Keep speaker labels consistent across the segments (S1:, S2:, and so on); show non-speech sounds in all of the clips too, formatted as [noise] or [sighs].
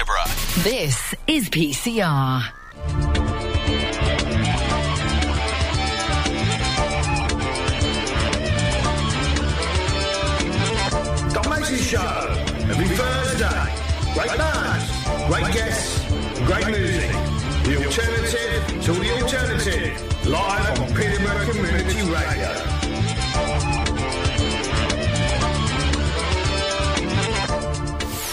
S1: Peterborough.
S2: This is PCR.
S3: The Macy Show. Every Thursday. Great bands, great guests, great music. The alternative to the alternative. Live on Peterborough Community Radio.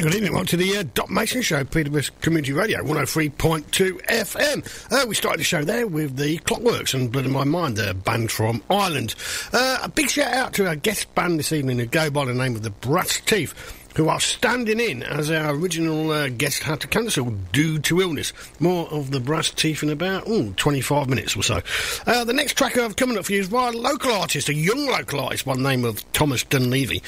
S4: Good evening. Welcome to the uh, Doc Mason Show, Peterborough Community Radio, 103.2 FM. Uh, we started the show there with the Clockworks and Blood in My Mind, the band from Ireland. Uh, a big shout out to our guest band this evening who go by the name of the Brass Teeth who are standing in as our original uh, guest had to cancel due to illness. More of the brass teeth in about ooh, 25 minutes or so. Uh, the next track I've coming up for you is by a local artist, a young local artist by the name of Thomas Dunleavy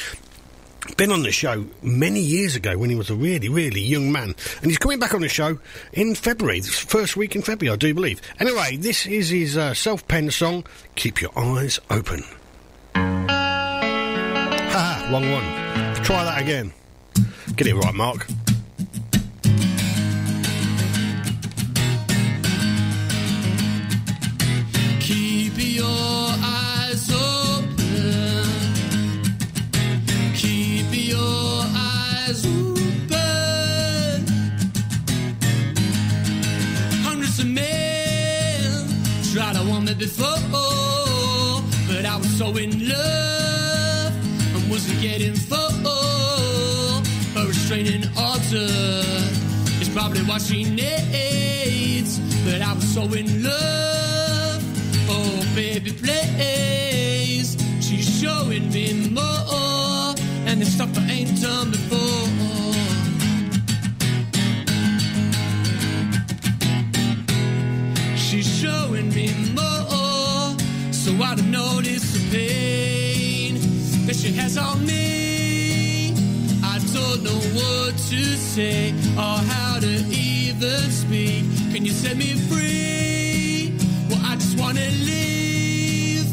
S4: been on the show many years ago when he was a really, really young man. And he's coming back on the show in February, first week in February, I do believe. Anyway, this is his uh, self penned song, Keep Your Eyes Open. Ha, wrong one. Try that again. Get it right, Mark.
S5: Before, but I was so in love and wasn't getting full. A restraining order is probably what she needs, but I was so in love. Oh, baby, please. She's showing me more, and the stuff I ain't done before. She has on me. I don't know what to say or how to even speak. Can you set me free? Well, I just wanna live,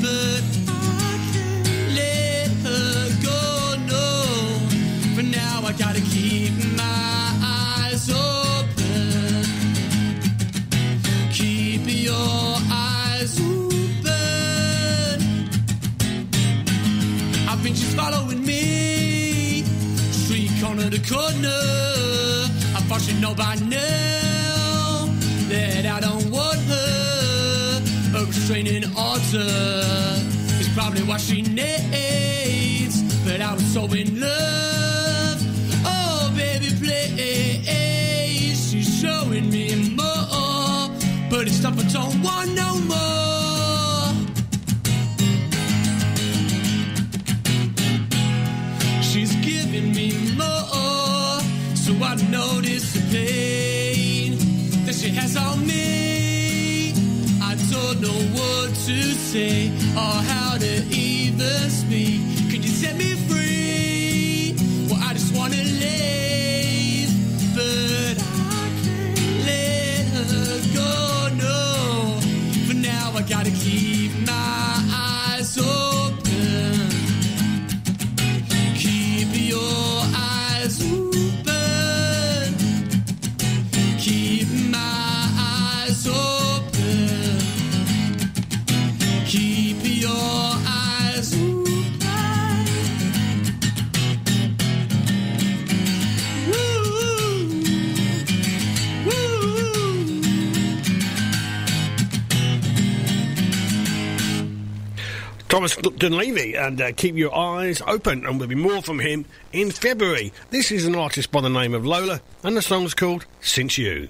S5: but I can't let her go. No, for now I gotta keep corner to corner. I thought she'd know by now that I don't want her. Oh, A restraining order is probably what she needs, but I was so in love. Oh, baby, please, she's showing me more, but it's stuff I don't want no to say or how to even speak.
S4: Thomas Dunleavy, and uh, keep your eyes open, and there'll be more from him in February. This is an artist by the name of Lola, and the song's called Since You.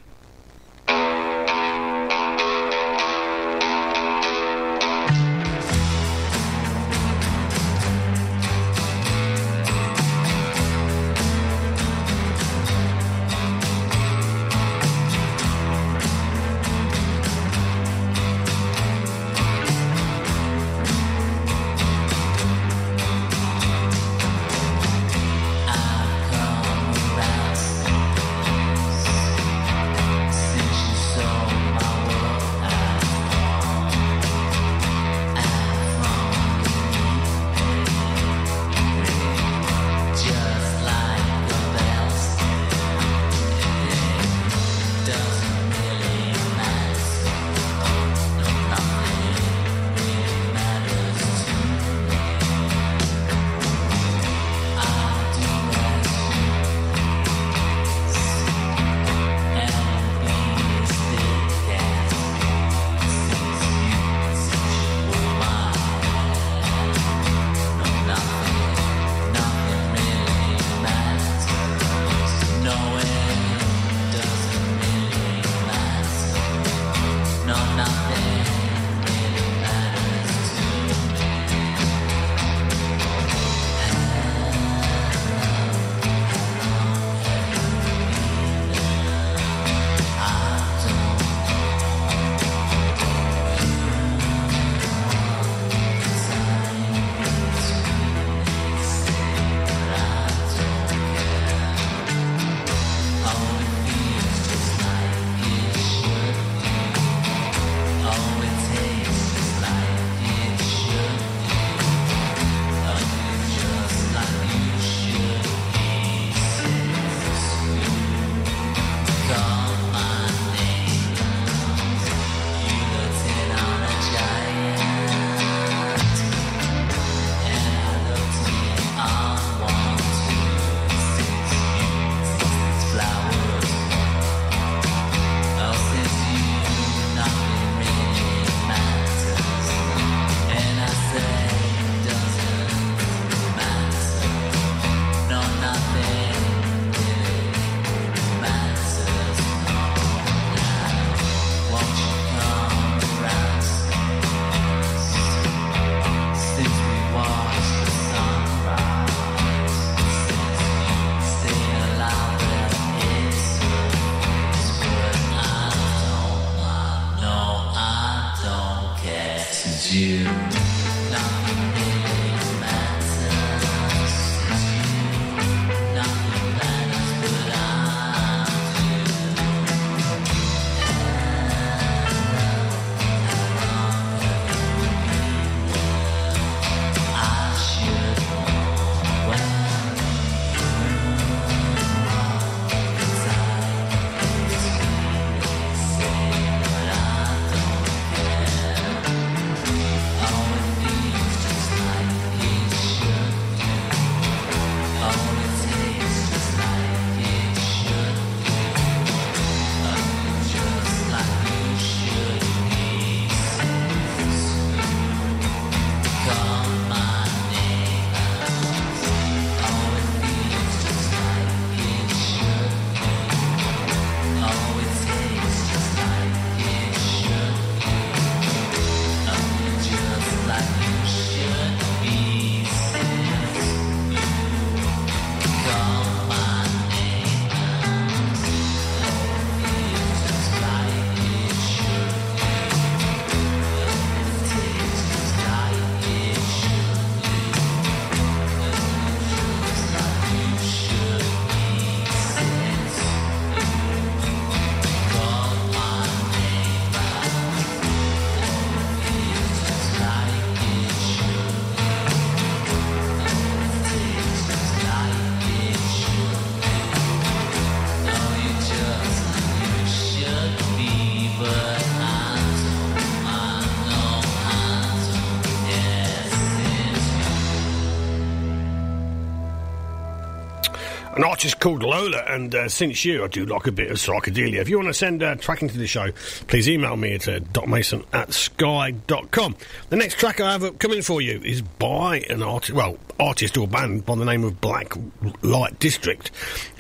S4: Artist called Lola, and uh, since you, I do like a bit of psychedelia. If you want to send a track into the show, please email me at uh, docmason at sky.com. The next track I have coming for you is by an artist, well, artist or band by the name of Black Light District.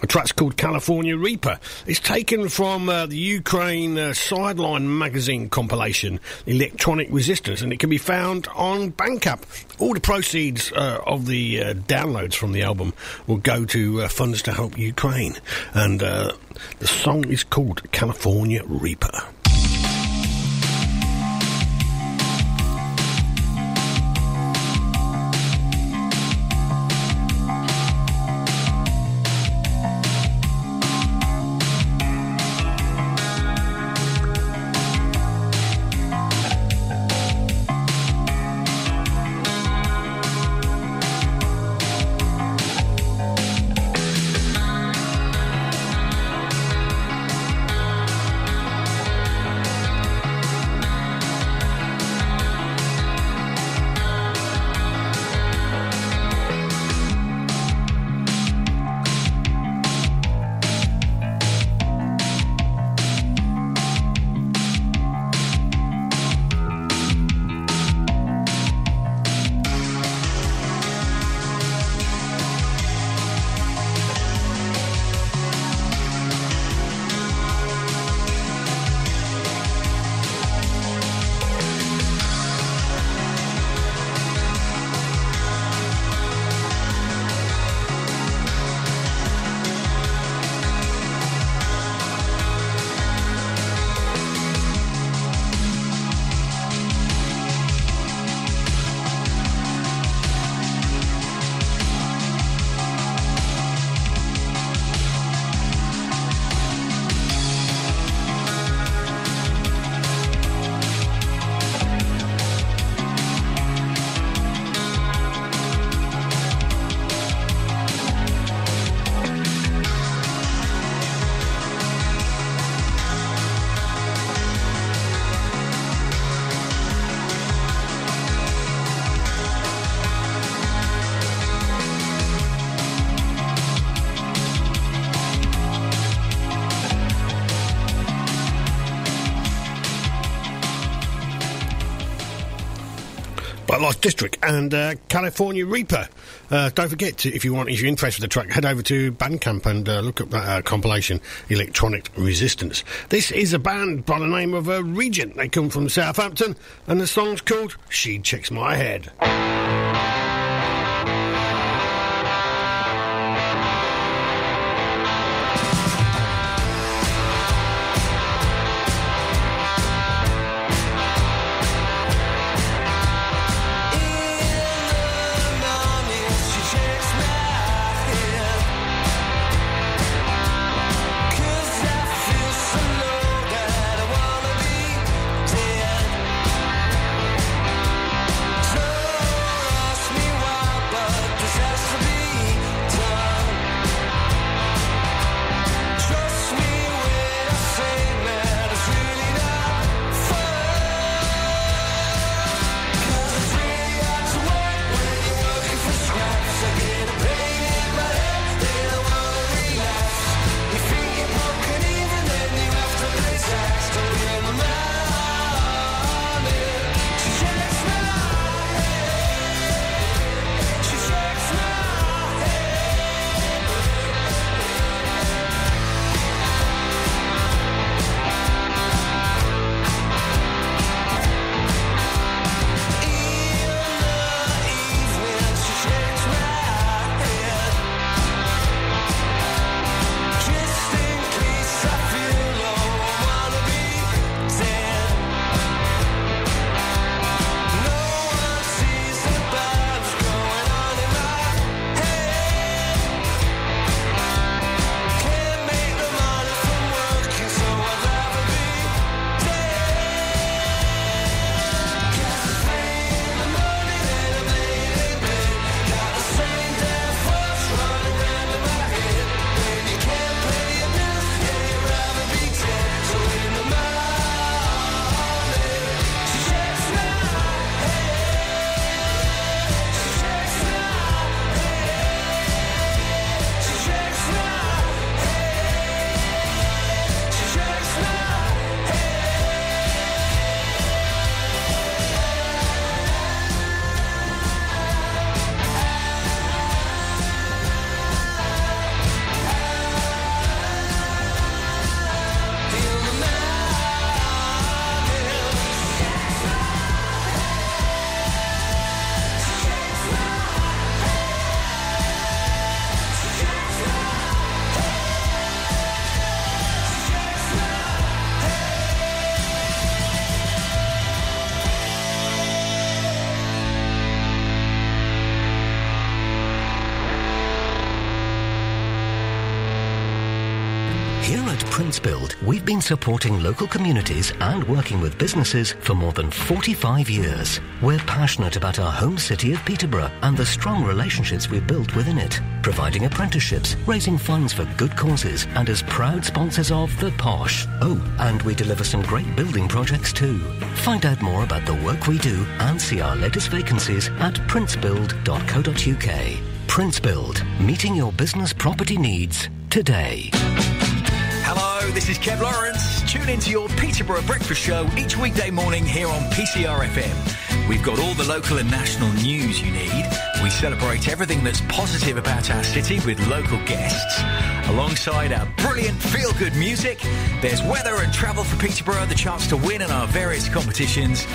S4: A track's called California Reaper. It's taken from uh, the Ukraine uh, Sideline magazine compilation, Electronic Resistance, and it can be found on Bandcamp. All the proceeds uh, of the uh, downloads from the album will go to uh, funds to help Ukraine. And uh, the song is called California Reaper. District and uh, California Reaper. Uh, don't forget, if you want, if you're interested in the track, head over to Bandcamp and uh, look up that uh, compilation, Electronic Resistance. This is a band by the name of uh, Regent. They come from Southampton, and the song's called She Checks My Head.
S6: Build, we've been supporting local communities and working with businesses for more than 45 years. We're passionate about our home city of Peterborough and the strong relationships we've built within it, providing apprenticeships, raising funds for good causes, and as proud sponsors of The Posh. Oh, and we deliver some great building projects too. Find out more about the work we do and see our latest vacancies at princebuild.co.uk. Prince Build, meeting your business property needs today.
S7: This is Kev Lawrence. Tune into your Peterborough Breakfast Show each weekday morning here on PCR FM. We've got all the local and national news you need. We celebrate everything that's positive about our city with local guests. Alongside our brilliant feel good music, there's weather and travel for Peterborough, the chance to win in our various competitions.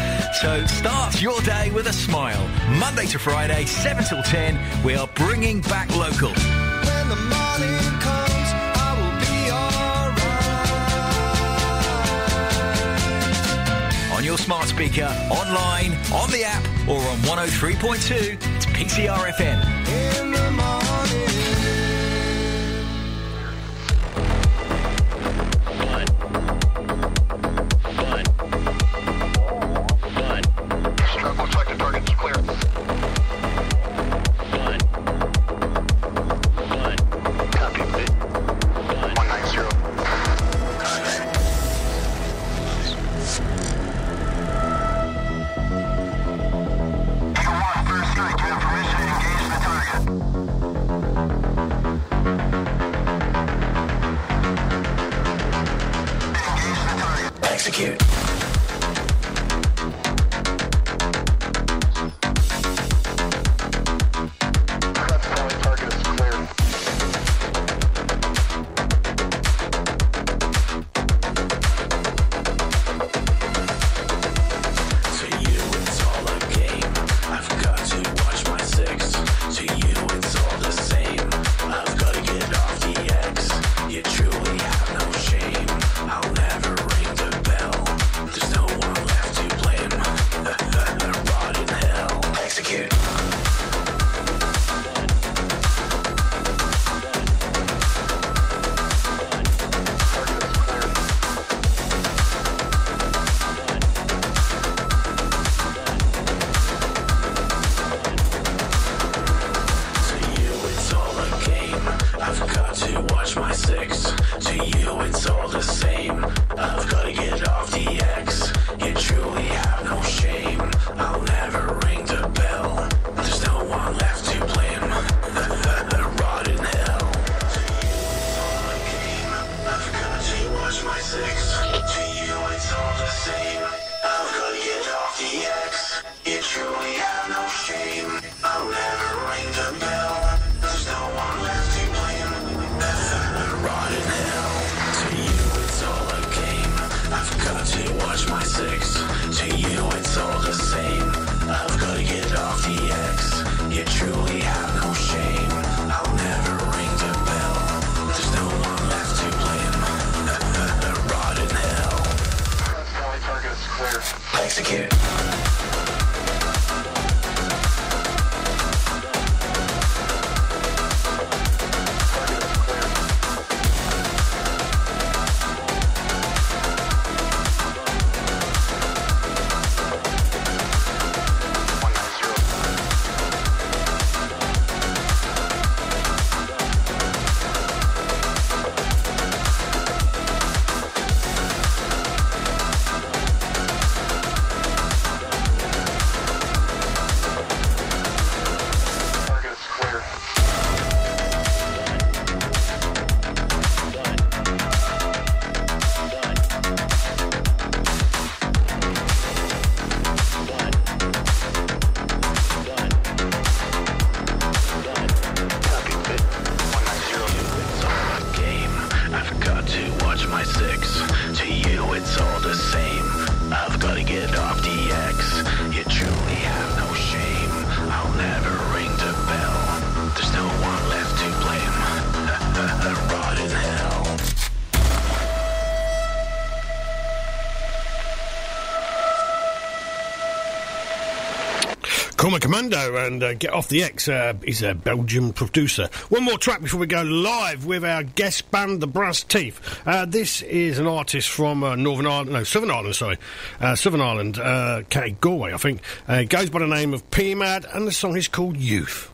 S7: So start your day with a smile. Monday to Friday, 7 till 10, we are bringing back local. Smart speaker, online, on the app, or on 103.2. It's PCR
S8: got to you it's all the same. I'll go get off the X. You truly have no shame.
S9: Kommando and uh, Get Off the X. Uh, he's a Belgian producer. One more track before we go live with our guest band, the Brass Teeth. Uh, this is an artist from uh, Northern Ireland, no, Southern Ireland, sorry. Uh, Southern Ireland, uh, County Galway, I think. Uh, goes by the name of PMAD and the song is called Youth.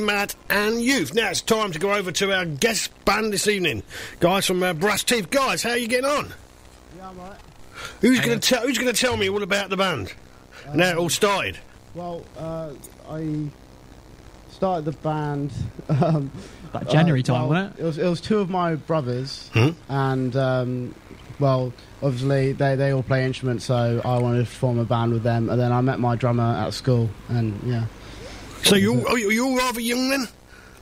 S9: PMAD and Youth. Now it's time to go over to our guest band this evening. Guys from uh, Brass Teeth. Guys, how are you getting on?
S10: Yeah, I'm right.
S9: Who's going to tell Who's going to tell me all about the band? and how it all started?
S10: Well, uh, I started the band. [laughs] Um,
S11: Like January
S10: uh,
S11: time,
S10: well,
S11: wasn't it?
S10: It was, it was two of my brothers,
S9: Hmm?
S10: and um, well, obviously they, they all play instruments, so I wanted to form a band with them. And then I met my drummer at school, and yeah,
S9: So you're all, you're all rather young then?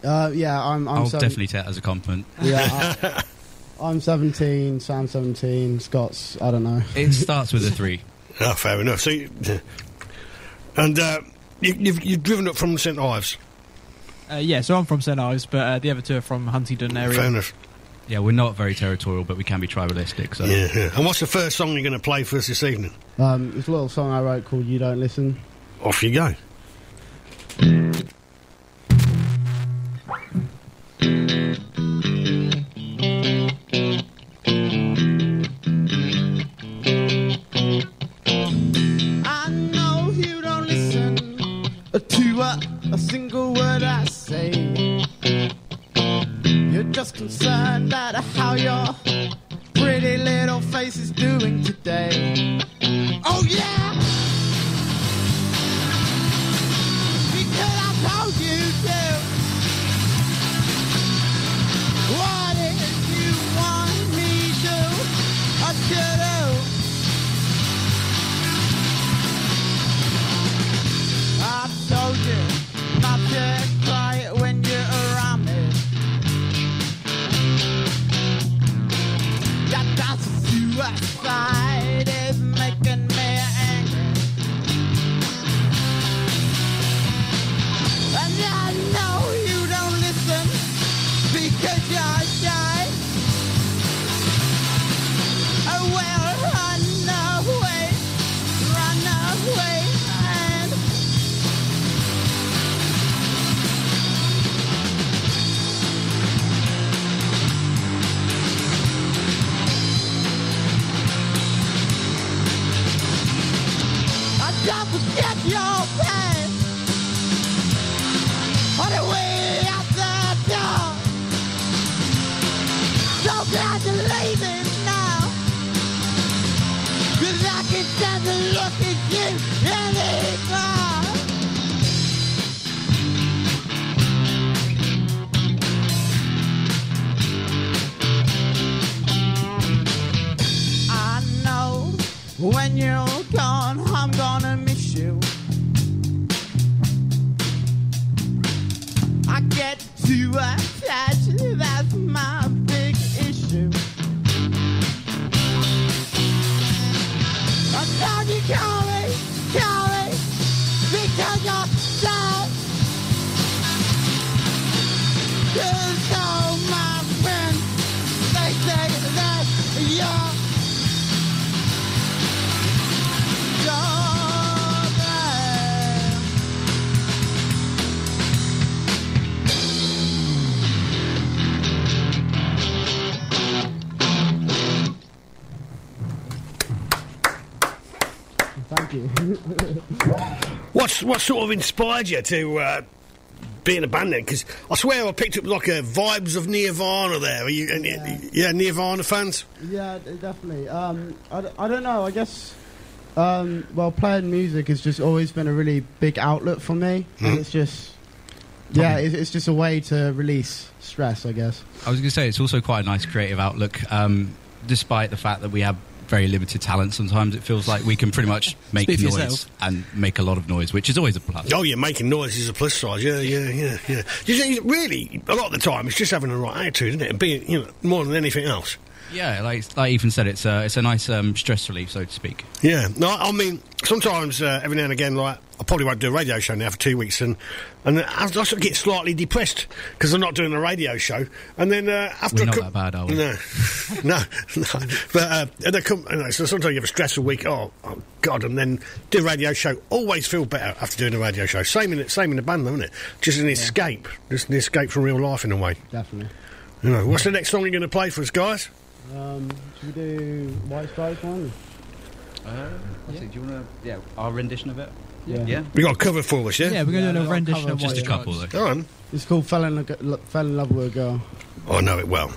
S10: uh, yeah, I'm. I'm
S12: I'll
S10: seven-
S12: definitely take that as a compliment.
S10: Yeah, I, [laughs] I'm 17. Sam's 17. Scott's I don't know.
S12: It starts with a three.
S9: Oh, [laughs] fair enough. So, you, [laughs] and uh, you, you've you've driven up from St Ives.
S11: Uh, yeah, so I'm from St Ives, but uh, the other two are from Huntingdon area.
S9: Fair enough.
S12: Yeah, we're not very territorial, but we can be tribalistic. So
S9: Yeah, yeah. And what's the first song you're going to play for us this evening?
S10: Um, it's a little song I wrote called "You Don't Listen."
S9: Off you go.
S10: Your pretty little face is doing today. Oh yeah! how you. What you want me to? I should have.
S13: I told you cry when you're around me.
S4: Suicide. What sort of inspired you to uh, be in a band then? Because I swear I picked up like a vibes of Nirvana there. Are you? Yeah, yeah Nirvana fans.
S13: Yeah, definitely. Um, I, d- I don't know. I guess, um, well, playing music has just always been a really big outlet for me, and
S12: Mhm.
S13: it's just, yeah, it's, it's just a way to release stress, I guess.
S12: I was going to say it's also quite a nice creative outlook. Um, despite the fact that we have very limited talent, sometimes it feels like we can pretty much [laughs] make noise
S4: yourself.
S12: and make a lot of noise, which is always a plus.
S4: Oh, yeah, making noise is a plus side. Yeah, yeah, yeah, yeah. You see, really, a lot of the time, it's just having the right attitude, isn't it? And being, you know, more than anything else.
S12: Yeah, like like Ethan said, it's a it's a nice um, stress relief, so to speak.
S4: Yeah, no, I mean, sometimes uh, every now and again, like I probably won't do a radio show now for two weeks, and and I, I sort of get slightly depressed because I'm not doing a radio show, and then uh, after
S12: We're
S4: a
S12: not
S4: cou-
S12: that bad, are we?
S4: No, [laughs] no, [laughs] no. But uh, and they come, you know, so sometimes you have a stressful week. Oh, oh God! And then do a radio show. Always feel better after doing a radio show. Same in same in the band, though, isn't it? Just an escape, just an escape from real life in a way.
S13: Definitely.
S4: You know, what's the next song you're going to play for us, guys?
S13: Um, should we do White Stripes one?
S12: Uh, do you want to? Yeah, our rendition of it.
S13: Yeah.
S12: yeah.
S4: We got a cover for us, yeah?
S11: Yeah, we're gonna do a
S13: I'll
S11: rendition
S13: cover
S11: of
S12: Just a couple,
S11: Stripes.
S12: though.
S4: Go on.
S13: It's called Fell in, Lo- Fell in Love with a Girl.
S4: I know it well.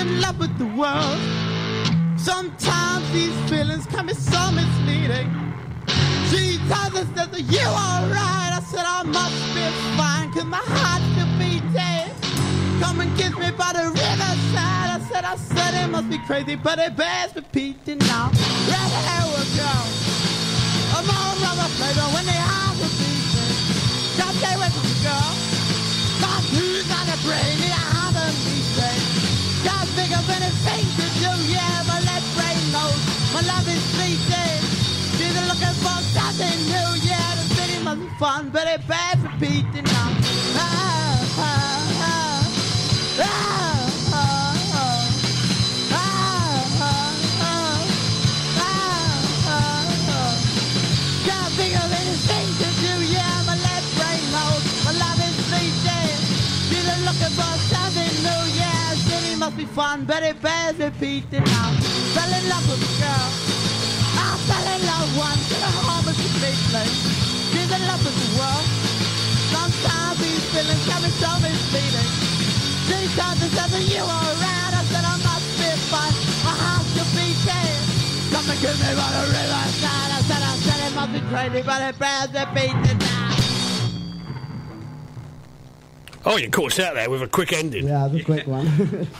S13: In love with the world. Sometimes these feelings can be so misleading. She tells us that you are right. I said I must be fine, cause my heart's still dead. Come and kiss me by the riverside. I said, I said it must be crazy, but it bears repeating now. Right here we go. I'm all rubber flavor when they have a beating. She's looking for something new, yeah, city must be fun, but it bears repeating now. Fell in love with a girl. I fell in love once in a home. She's in love with the world. Sometimes these feelings can be so misleading. She told me something you were around. I said I must be fine. My heart should be dead. Come and kiss me by the riverside. I said I said it must be crazy, but it bears repeating now.
S4: Oh, you caught us out there with a quick ending.
S13: Yeah, the quick [laughs] one. [laughs]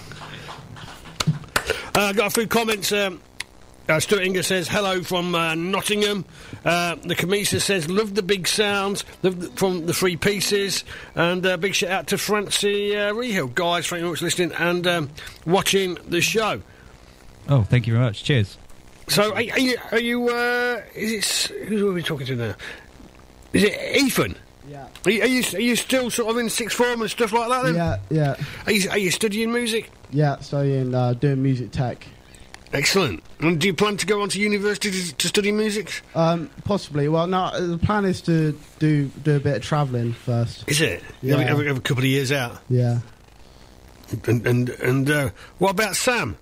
S4: Uh, got a few comments. Um, uh, Stuart Inger says hello from uh, Nottingham. Uh, the Camisa says love the big sounds the, from the three pieces, and uh, big shout out to Francie uh, Rehill, guys. Thank you very much for listening and um, watching the show.
S14: Oh, thank you very much. Cheers.
S4: So, are, are you? Are you uh, is it? s- Who are we talking to now? Is it Ethan?
S13: Yeah.
S4: Are you, are you are you still sort of in sixth form and stuff like that? Then?
S13: yeah, yeah,
S4: Are you, are you studying music?
S13: yeah. Studying, uh, doing music tech.
S4: Excellent. And do you plan to go on to university to, to study music?
S13: Um, possibly. Well, no. The plan is to do do a bit of travelling first.
S4: Is it?
S13: Yeah.
S4: Have, have, have a couple of years out.
S13: Yeah.
S4: And and and uh, what about Sam?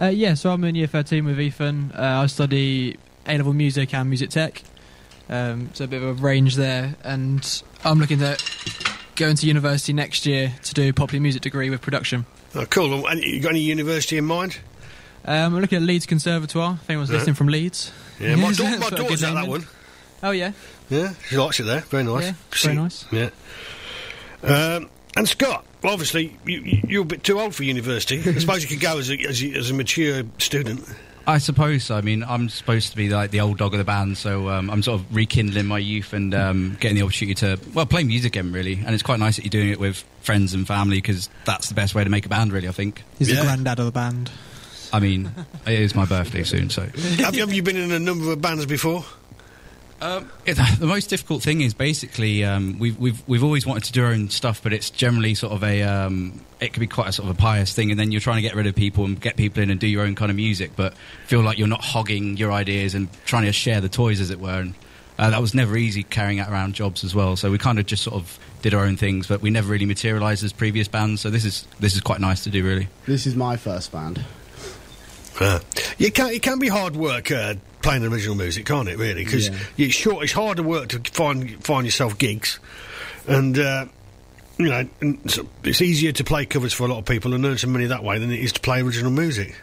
S11: Uh, yeah, so I'm in year 13 with Ethan. Uh, I study A level music and music tech. Um, so a bit of a range there, and I'm looking to going to university next year to do a popular music degree with production.
S4: Oh, cool. And you got any university in mind?
S11: Um, I'm looking at Leeds Conservatoire. If anyone's
S4: Yeah.
S11: listening from Leeds.
S4: Yeah, my, [laughs] da- my
S11: got a good
S4: daughter's at that one.
S11: Oh yeah.
S4: Yeah, she likes it there. Very nice.
S11: Yeah, very nice.
S4: Yeah. Um, and Scott, obviously, you, you- you're a bit too old for university. I [laughs] suppose you could go as a, as a, as a mature student.
S12: I suppose. I mean, I'm supposed to be like the old dog of the band, so um, I'm sort of rekindling my youth and um, getting the opportunity to well play music again, really. And it's quite nice that you're doing it with friends and family because that's the best way to make a band, really. I think.
S15: He's the granddad of the band.
S12: I mean, it is my birthday soon, so.
S4: have, you, have you been in a number of bands before?
S12: Um, it, the most difficult thing is basically um, we've we've we've always wanted to do our own stuff, but it's generally sort of a um, it can be quite a sort of a pious thing, and then you're trying to get rid of people and get people in and do your own kind of music, but feel like you're not hogging your ideas and trying to share the toys, as it were. And uh, that was never easy carrying out around jobs as well. So we kind of just sort of did our own things, but we never really materialised as previous bands. So this is this is quite nice to do, really.
S10: This is my first band.
S4: Uh, it can it can be hard work uh, playing original music, can't it? Really, because
S10: Yeah.
S4: it's short. It's harder work to find find yourself gigs, and uh, you know, and so it's easier to play covers for a lot of people and earn some money that way than it is to play original music.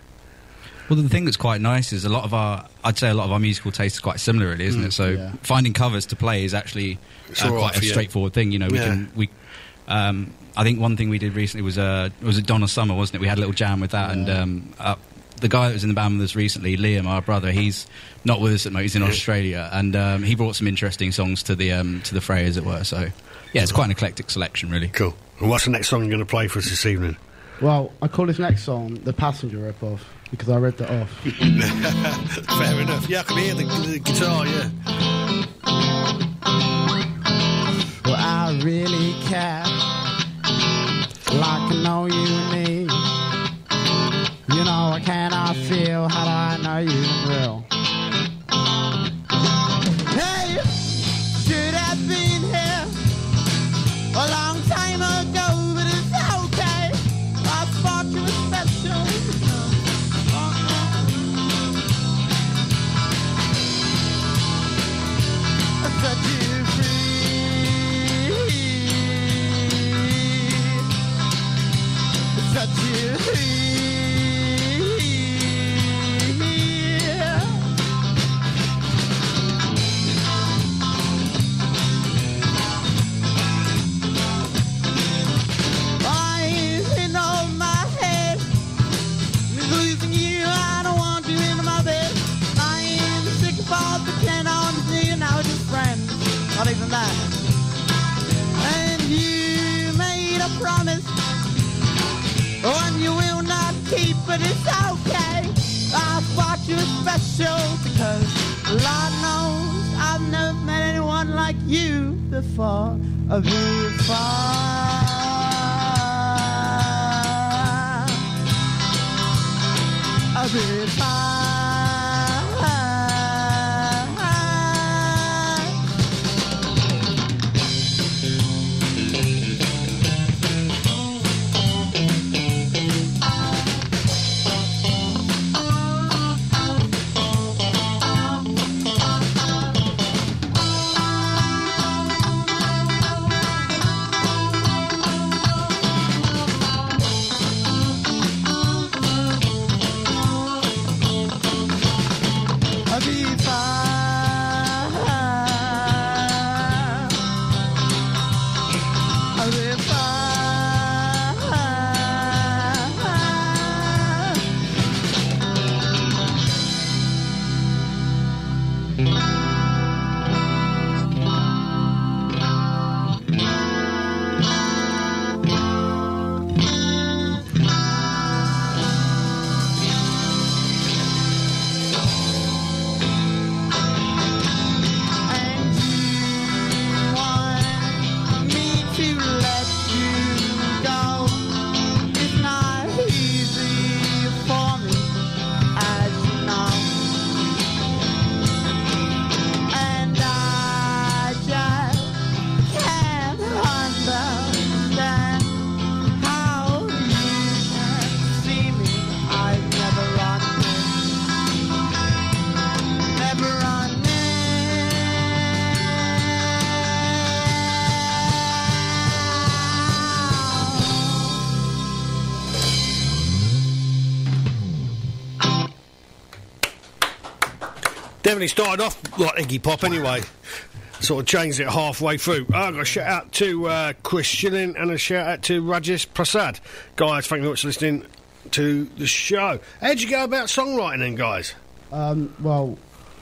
S12: Well, the thing that's quite nice is a lot of our, I'd say a lot of our musical taste is quite similar, really, isn't
S4: Mm,
S12: it? So
S4: yeah.
S12: finding covers to play is actually uh,
S4: all right
S12: quite a
S4: for you.
S12: straightforward thing. You know, we
S4: Yeah.
S12: can we. Um, I think one thing we did recently was uh, was it Donna Summer, wasn't it? We had a little jam with that, and um, uh, the guy that was in the band with us recently, Liam, our brother, he's not with us at the moment. He's in
S4: Yeah.
S12: Australia, and um, he brought some interesting songs to the um, to the fray, as it were. So, yeah, it's quite an eclectic selection, really.
S4: Cool. And what's the next song you're going to play for us this evening?
S10: Well, I call this next song the Passenger rip-off because I read that off. [laughs]
S4: Fair enough. Yeah, I can hear the, the guitar. Yeah.
S13: Well, I really care. Like I know you You know, I feel? How do I know you you before. Before.
S4: Definitely started off like Iggy Pop anyway. Sort of changed it halfway through. Oh, I've got a shout out to uh, Chris Schilling and a shout out to Rajesh Prasad. Guys, thank you very much for listening to the show. How'd you go about songwriting then, guys?
S10: Um, well,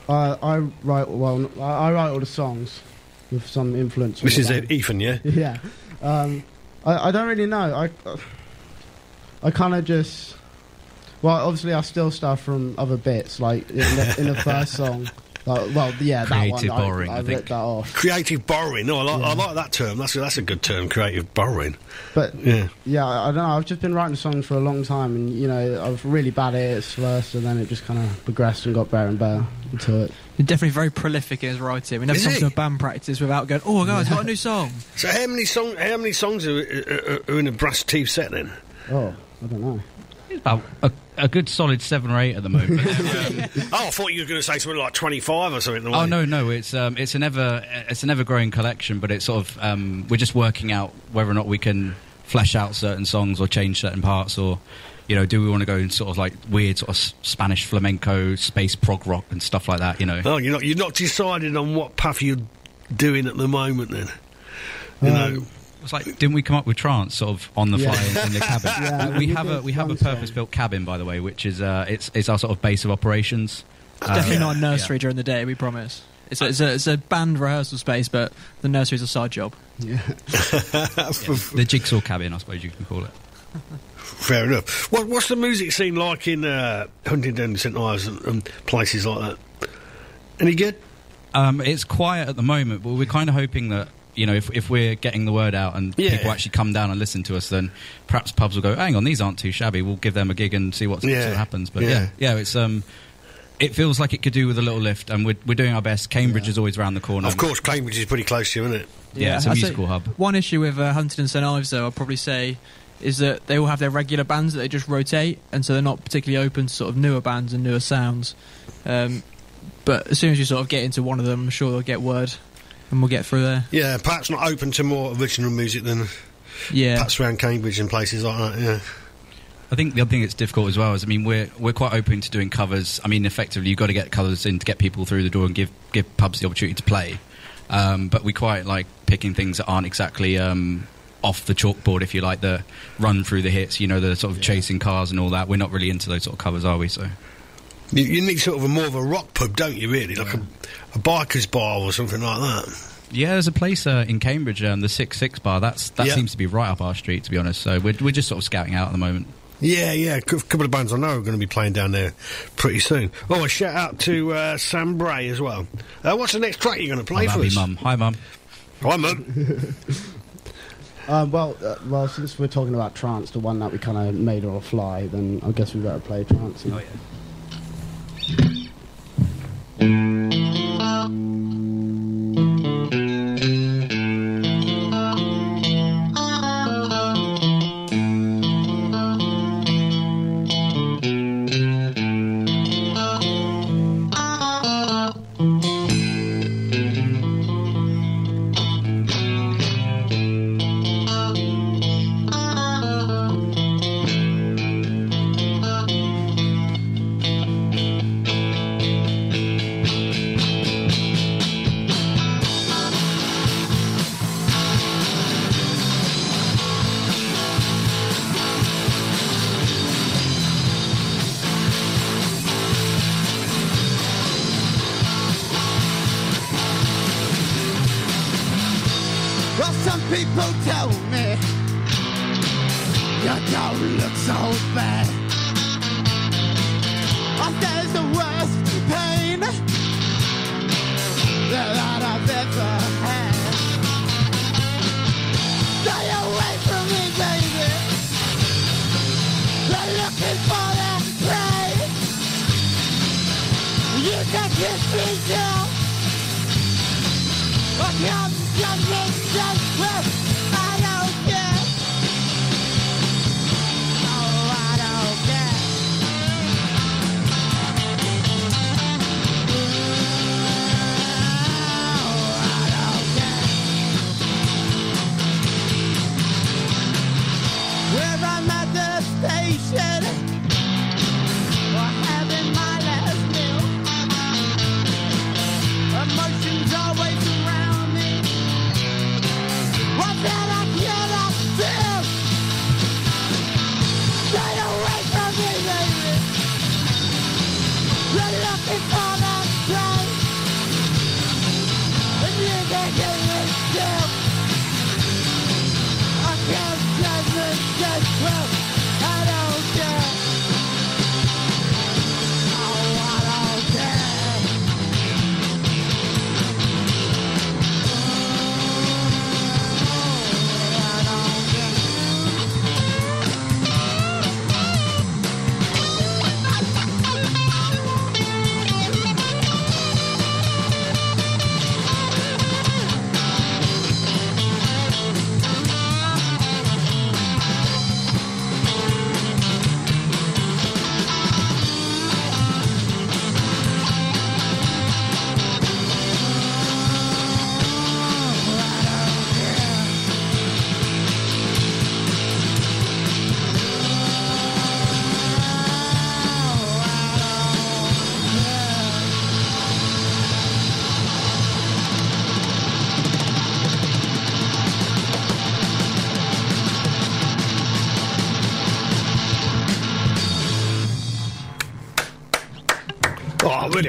S10: I, I write well. I, I write all the songs with some influence.
S4: This is
S10: band.
S4: Ethan, yeah? [laughs]
S10: yeah. Um, I, I don't really know. I I kind of just. Well, obviously, I steal stuff from other bits, like in the, in the first [laughs] song. Like, well, yeah,
S4: Creative
S10: that one.
S4: borrowing,
S10: I,
S4: I
S10: I
S4: think.
S10: ripped that off.
S4: Creative borrowing. No, I like, I like that term. That's a, that's a good term, creative borrowing.
S10: But
S4: Yeah.
S10: yeah, I I don't know. I've just been writing songs for a long time, and you know, I was really bad at it first, and then it just kind of progressed and got better and better until it.
S11: He's definitely very prolific in his writing. We never
S4: Is
S11: come
S4: he?
S11: to a band practice without going, oh, guys, got a new song. [laughs]
S4: So how many song? How many songs are, are, are in a brass teeth set then?
S10: Oh, I don't know.
S12: About a, a good solid seven or eight at the moment. [laughs]
S4: oh, I thought you were going to say something like twenty-five or something.
S12: Oh no, no, it's um, it's an ever it's an ever growing collection, but it's sort of um, we're just working out whether or not we can flesh out certain songs or change certain parts, or you know, do we want to go in sort of like weird sort of Spanish flamenco, space prog rock and stuff like that? You know,
S4: Oh, you're not you're not decided on what path you're doing at the moment then. You
S12: Um,
S4: know,
S12: it's like didn't we come up with trance sort of on the
S4: Yeah.
S12: fly in, in the cabin? [laughs]
S4: Yeah,
S12: we, we
S4: we
S12: have a we have a purpose built cabin, by the way, which is uh, it's it's our sort of base of operations.
S11: It's definitely
S12: Uh,
S11: not a nursery during the day, we promise. It's a, it's, a, it's a band rehearsal space, but the nursery's a side job.
S10: Yeah. [laughs]
S12: the jigsaw cabin, I suppose you can call it.
S4: fair enough. What, what's the music scene like in uh, Huntingdon, St Ives, and, and places like that? Any good?
S12: Um, it's quiet at the moment, but we're kind of hoping that you know if if we're getting the word out and
S4: Yeah.
S12: people actually come down and listen to us, then perhaps pubs will go, "Hang on, these aren't too shabby. We'll give them a gig and see what
S4: Yeah.
S12: sort of happens." But
S4: Yeah.
S12: yeah. yeah, it's um, it feels like it could do with a little lift, and we're we're doing our best. Cambridge is always around the corner.
S4: Of course, Cambridge is pretty close to you, isn't it?
S12: Yeah, it's a
S11: I'd
S12: musical hub.
S11: One issue with uh, Huntingdon St Ives, though, I'd probably say, is that they all have their regular bands that they just rotate, and so they're not particularly open to sort of newer bands and newer sounds. Um, but as soon as you sort of get into one of them, I'm sure they'll get word, and we'll get through there.
S4: Yeah, perhaps not open to more original music than
S11: Yeah.
S4: perhaps around Cambridge and places like that. Yeah.
S12: I think the other thing that's difficult as well is, I mean, we're we're quite open to doing covers. I mean, effectively, you've got to get covers in to get people through the door and give give pubs the opportunity to play. Um, but we quite like picking things that aren't exactly um, off the chalkboard, if you like, the run through the hits. You know, the sort of chasing cars and all that. We're not really into those sort of covers, are we? So
S4: You, you need sort of a more of a rock pub, don't you? Really, like a, a biker's bar or something like that.
S12: yeah, there's a place uh, in Cambridge, um, the Six Six Bar. That's that
S4: Yeah.
S12: seems to be right up our street, to be honest. So we're we're just sort of scouting out at the moment.
S4: Yeah, yeah. A couple of bands I know are going to be playing down there pretty soon. Oh, a shout out to uh, Sam Bray as well. Uh, what's the next track you're going to play
S12: Oh,
S4: for us?
S12: mum. Hi, mum.
S4: Hi, mum. [laughs]
S10: Um, well, uh, well, since we're talking about trance, the one that we kind of made on the fly, then I guess we better play trance. Oh
S12: yeah.
S13: Well,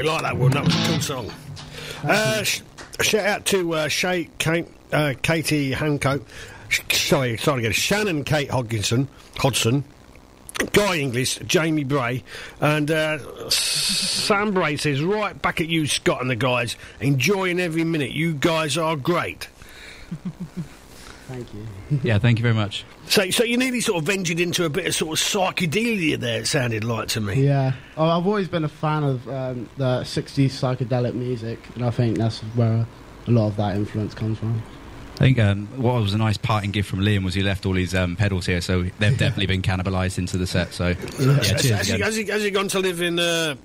S4: like that one. That was a cool song. Uh, sh- shout out to uh, Shay, Kate, uh, Katie Hancock. Sh- sorry, sorry again. Shannon Kate Hodgkinson, Hodson. Guy English, Jamie Bray, and uh, Sam Bray says, "Right back at you, Scott and the guys, enjoying every minute. You guys are great." [laughs]
S10: Thank you.
S12: Yeah, thank you very much.
S4: So, so you nearly sort of ventured into a bit of sort of psychedelia there. It sounded like to me.
S10: Yeah, oh, I've always been a fan of um, the '60s psychedelic music, and I think that's where a lot of that influence comes from.
S12: I think um, what was a nice parting gift from Liam was he left all his um, pedals here, so they've [laughs] definitely been cannibalised into the set. So, yeah,
S4: has,
S12: cheers
S4: has, he, has, he, has he gone to live in? Uh,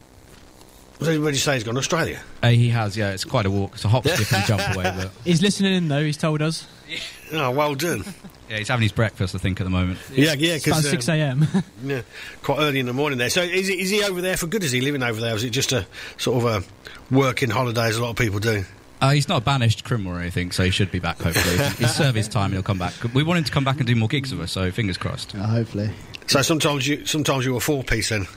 S4: where did you say he's gone? Australia.
S12: Uh, he has, yeah. It's quite a walk. It's a hop, skip, and jump away. But [laughs]
S11: He's listening in though. He's told us.
S4: Oh, well done. [laughs]
S12: yeah, he's having his breakfast, I think, at the moment.
S4: Yeah, yeah,
S11: It's about
S4: because
S11: six a.m. [laughs]
S4: yeah, quite early in the morning there. So is he, is he over there for good? Is he living over there? Or is it just a sort of a working holiday as a lot of people do?
S12: Uh, he's not a banished criminal or anything, so he should be back. Hopefully, [laughs] he'll serve his time and he'll come back. We want him to come back and do more gigs with us, so fingers crossed.
S10: Uh, hopefully.
S4: So sometimes you sometimes you're a four piece then.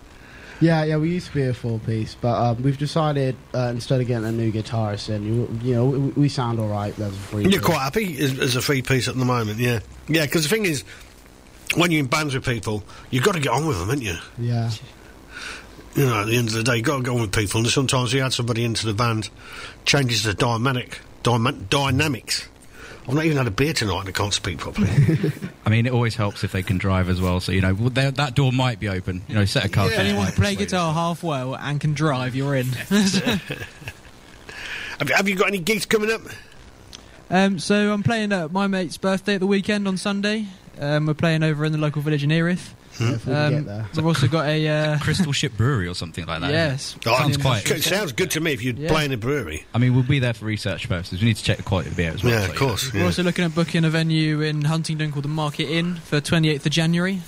S10: Yeah, yeah, we used to be a four piece, but um, we've decided uh, instead of getting a new guitarist in, you, you know, we, we sound all right. There's a free.
S4: You're quite happy as, as a three piece at the moment, yeah, yeah. Because the thing is, when you're in bands with people, you've got to get on with them, haven't you?
S10: Yeah.
S4: You know, at the end of the day, you've got to go on with people, and sometimes you add somebody into the band, changes the dynamic dyma- dynamics. I've not even had a beer tonight and I can't speak properly. [laughs]
S12: I mean, it always helps if they can drive as well. So you know, that door might be open. You know, set a car.
S11: If anyone can play guitar half well and can drive, you're in. [laughs] [laughs]
S4: have, you- have you got any gigs coming up?
S11: um, so I'm playing at my mate's birthday at the weekend on Sunday. Um, we're playing over in the local village in Earith.
S10: Yeah, if we can get there.
S11: We've also got a uh, [laughs]
S12: Crystal Ship Brewery or something like that.
S11: Yes.
S4: Oh,
S12: sounds
S4: it
S12: quite.
S4: sounds good to me if you're
S11: Yeah.
S4: playing a brewery.
S12: I mean, we'll be there for research purposes. We need to check the quality of the beer as well.
S4: Yeah,
S12: so,
S4: of course.
S11: We're
S4: Yeah.
S11: also looking at booking a venue in Huntingdon called the Market Inn for 28th of January.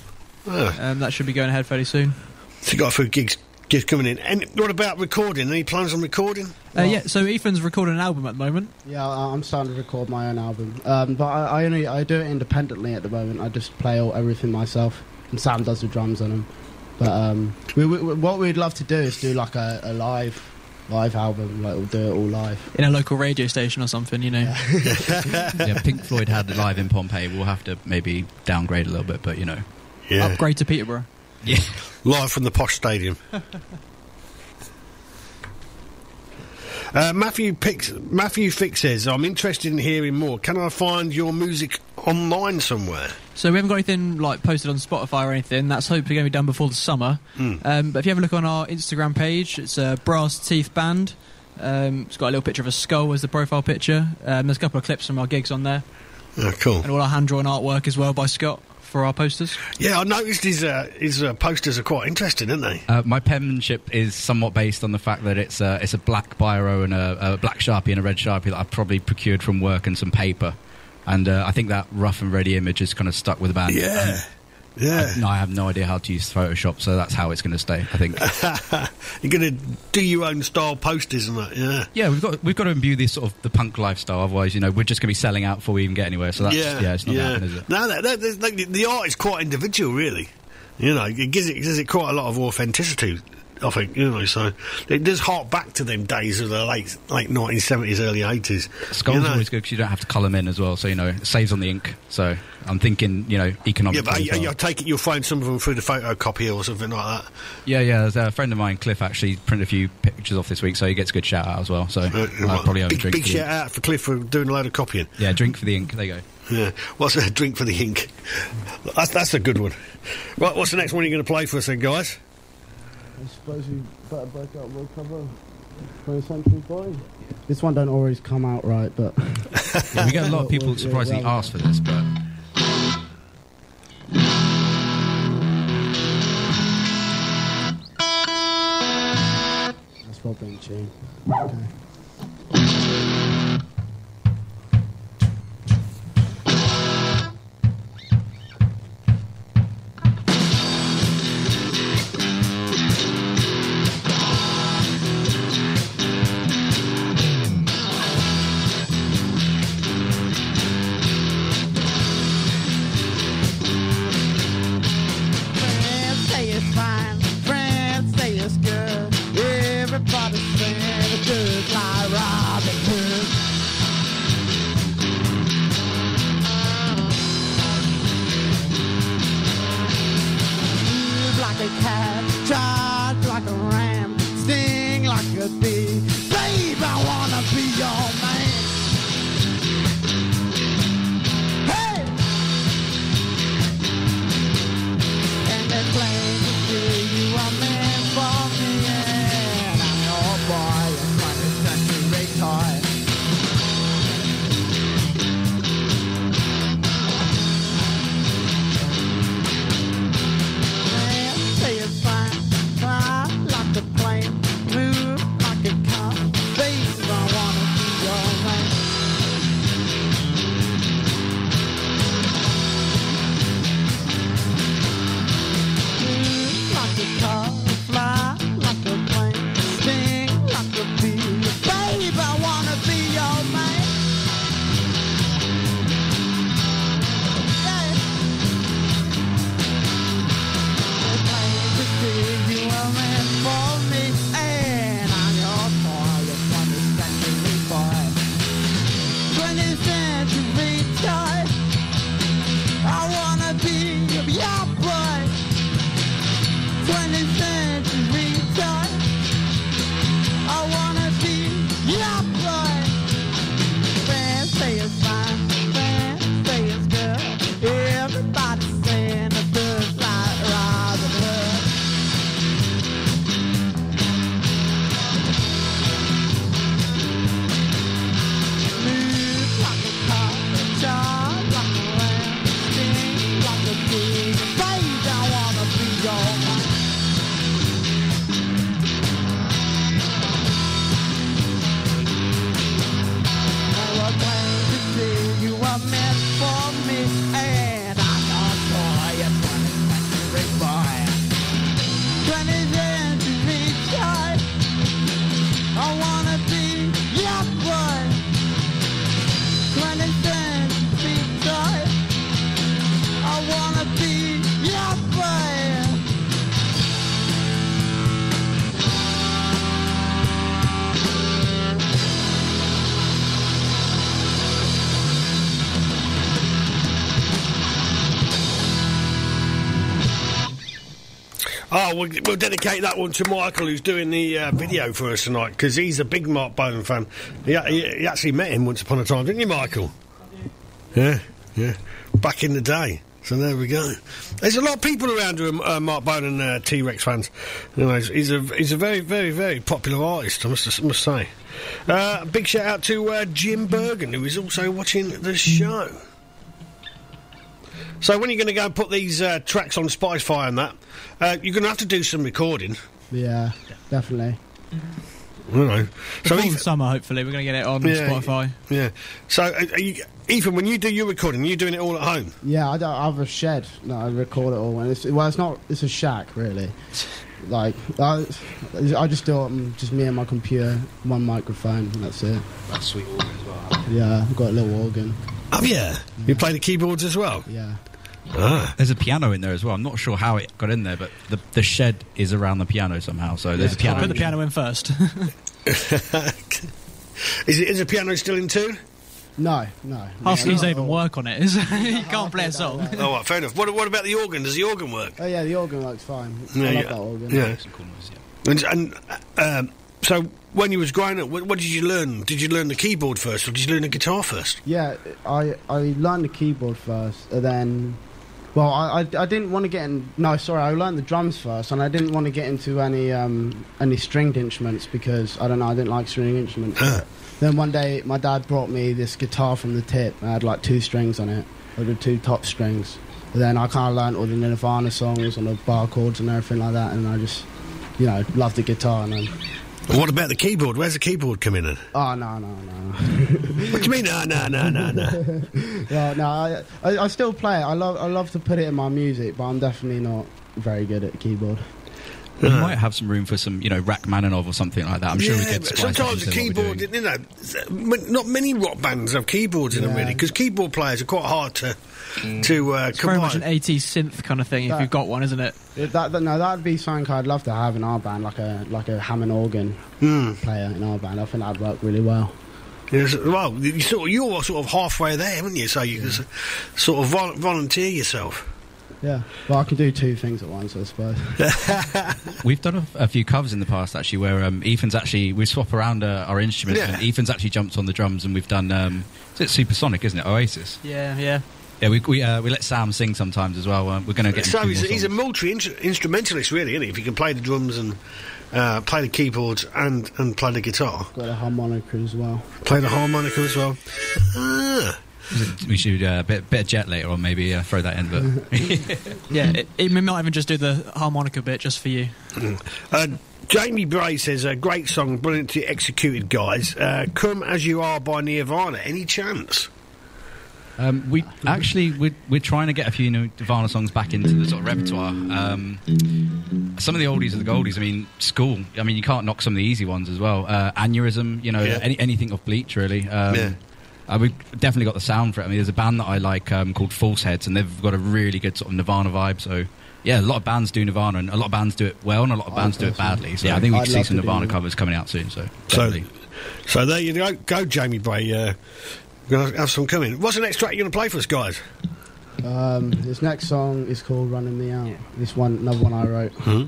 S4: Ah,
S11: Um, that should be going ahead fairly soon.
S4: so you got a few gigs, gigs coming in. And what about recording? Any plans on recording?
S11: Uh, yeah, so Ethan's recording an album at the moment.
S10: Yeah, I- I'm starting to record my own album, um, but I, I only I do it independently at the moment. I just play all, everything myself, and Sam does the drums on them. But um, we, we, what we'd love to do is do like a, a live live album, like we'll do it all live.
S11: In a local radio station or something, you know.
S12: yeah, [laughs] Pink Floyd had it live in Pompeii. We'll have to maybe downgrade a little bit, but you know.
S4: Yeah.
S11: Upgrade to Peterborough.
S12: Yeah. [laughs]
S4: Live from the Posh Stadium. [laughs] Uh, Matthew Pix, Matthew Fix says, I'm interested in hearing more. Can I find your music online somewhere?
S11: So we haven't got anything like posted on Spotify or anything. That's hopefully going to be done before the summer.
S4: Hmm.
S11: Um, but if you have a look on our Instagram page, it's a Brass Teeth Band. Um, it's got a little picture of a skull as the profile picture. Um, there's a couple of clips from our gigs on there,
S4: Oh, cool.
S11: and all our hand drawn artwork as well by Scott for our posters.
S4: Yeah, I noticed his, uh, his uh, posters are quite interesting, aren't they?
S12: Uh, my penmanship is somewhat based on the fact that it's uh, it's a black biro and a, a black sharpie and a red sharpie that I've probably procured from work and some paper, and uh, I think that rough and ready image is kind of stuck with the band.
S4: Yeah. Yeah.
S12: I, no, I have no idea how to use Photoshop, so that's how it's going to stay. I think. [laughs]
S4: You're going to do your own style posters and that, yeah.
S12: yeah, we've got we've got to imbue this sort of the punk lifestyle. Otherwise, you know, we're just going to be selling out before we even get anywhere. So that's yeah, it's not going to happen, is it?
S4: No, that, that, that- the- the art is quite individual, really. You know, it gives it, gives it quite a lot of authenticity. I think you know, so it does hark back to them days of the late late nineteen seventies, early eighties.
S12: Skulls
S4: you know?
S12: always good because you don't have to colour them in as well, so you know it saves on the ink. So I'm thinking, you know,
S4: economic.
S12: Yeah,
S4: but
S12: as
S4: I,
S12: well.
S4: I take it you'll find some of them through the photocopier or something like that.
S12: Yeah, yeah. There's a friend of mine, Cliff, actually printed a few pictures off this week, so he gets a good shout out as well. So I'll probably have a
S4: big
S12: drink.
S4: big
S12: for the
S4: shout
S12: ink.
S4: out for Cliff for doing a load of copying.
S12: Yeah, drink for the ink. There you go.
S4: Yeah, what's a drink for the ink? That's that's a good one. Right, what's the next one you're going to play for us, then, guys?
S10: I suppose we better break up. We'll cover 20th Century Boy. This one don't always come out right, but [laughs]
S12: Yeah, we get a lot of people [laughs]
S10: We'll- we'll-
S12: surprisingly
S10: we'll-
S12: ask for this, but
S10: That's probably in tune. Okay.
S4: We'll, we'll dedicate that one to Michael, who's doing the uh, video for us tonight, because he's a big Marc Bolan fan. He, he, he actually met him once upon a time, didn't you, Michael? Yeah, yeah. Back in the day. So there we go. There's a lot of people around who are uh, Marc Bolan uh, T Rex fans. Anyways, he's a he's a very very very popular artist. I must must say. Uh, big shout out to uh, Jim Bergen, who is also watching the show. So when are you going to go and put these uh, tracks on Spotify and that? Uh, you're going to have to do some recording.
S10: Yeah, definitely.
S4: I don't know.
S11: Before
S4: Ethan-
S11: the summer, hopefully, we're going to get it on
S4: Yeah.
S11: Spotify.
S4: Yeah. So, uh, are you, Ethan, when you do your recording, are you doing it all at home?
S10: Yeah, I, don't, I have a shed that I record it all, and it's well, it's not. It's a shack, really. Like I, I just do it. um, Just me and my computer, one microphone, and that's it.
S12: That's sweet organ as well.
S10: Yeah, I've got a little organ.
S4: Oh yeah. You play the keyboards as well.
S10: Yeah.
S4: Ah.
S12: There's a piano in there as well. I'm not sure how it got in there, but the the shed is around the piano somehow. So there's a piano.
S11: Put the piano in first. [laughs]
S4: Is it is the piano still in tune?
S10: No, no.
S11: Half
S10: no,
S11: these
S10: not
S11: even
S10: at
S11: work on it. is- [laughs] it? you can't play a song.
S4: Oh, right, fair enough. What, what about the organ? Does the organ work?
S10: Oh yeah, the organ works fine.
S4: Yeah,
S10: I love
S4: yeah.
S10: that organ.
S4: Yeah. And, and um, so, when you was growing up, what, what did you learn? Did you learn the keyboard first, or did you learn the guitar first?
S10: Yeah, I I learned the keyboard first, and then, well, I, I, I didn't want to get in. No, sorry, I learned the drums first, and I didn't want to get into any um any stringed instruments because I don't know, I didn't like stringed instruments. then one day, my dad brought me this guitar from the tip. I had like two strings on it, or the two top strings. And then I kind of learned all the Nirvana songs and the bar chords and everything like that, and I just, you know, loved the guitar. And then,
S4: And what about the keyboard? Where's the keyboard coming in?
S10: oh no, no, no. [laughs]
S4: What do you mean? No, no, no, no, no. [laughs]
S10: no, no, I, I, I still play it. I love, I love to put it in my music, but I'm definitely not very good at the keyboard.
S12: We might have some room for some, you know, Rachmaninoff or something like that. I'm sure we
S4: Yeah,
S12: could.
S4: but sometimes
S12: it
S4: the
S12: into what we're
S4: keyboard, you know, not many rock bands have keyboards in them really, because keyboard players are quite hard to to uh,
S11: It's very much an
S4: combine.
S11: 80s synth kind of thing if you've got one, isn't it?
S10: Yeah, That, that, no, that'd be something I'd love to have in our band, like a like a Hammond organ
S4: Hmm.
S10: player in our band. I think that'd work really well.
S4: Yes, well, you sort of, you're sort of halfway there, haven't you? So you can sort of vol- volunteer yourself.
S10: Yeah, well, I can do two things at once, I suppose. [laughs]
S12: We've done a, a few covers in the past actually, where um, Ethan's actually we swap around uh, our instruments,
S4: Yeah.
S12: and Ethan's actually jumped on the drums, and we've done. Um, is it Supersonic, isn't it? Oasis.
S11: Yeah, yeah.
S12: Yeah, we we, uh, we let Sam sing sometimes as well. Uh, we're going to get. Sam,
S4: So he's, he's a multi instrumentalist, really, isn't he? If he can play the drums and uh, play the keyboards and, and play the guitar,
S10: Got a harmonica as well.
S4: play the harmonica as well. Ah.
S12: We should uh, bit bit of jet later on, maybe uh, throw that in. But [laughs]
S11: Yeah, it, it, we might even just do the harmonica bit just for you.
S4: Uh, Jamie Bray says, a great song, brilliantly executed, guys. Uh, Come As You Are by Nirvana. Any chance?
S12: Um, we actually we're, we're trying to get a few new Nirvana songs back into the sort of repertoire. Um, some of the oldies are the goldies. I mean, school. I mean, you can't knock some of the easy ones as well. Uh, Aneurysm. You know,
S4: Yeah.
S12: any, anything off Bleach really. Um,
S4: Yeah.
S12: Uh, we've definitely got the sound for it. I mean, there's a band that I like um, called False Heads, and they've got a really good sort of Nirvana vibe. So. Yeah, a lot of bands do Nirvana, and a lot of bands do it well, and a lot of bands do it badly. So yeah, I think we
S10: I'd
S12: can see some Nirvana covers coming out soon. So,
S4: So,
S12: definitely.
S4: so there you go, go Jamie Bray. Uh, we're going to have some coming. What's the next track you're going to play for us, guys?
S10: Um, this next song is called "Running Me Out." This one, another one I wrote. Bow,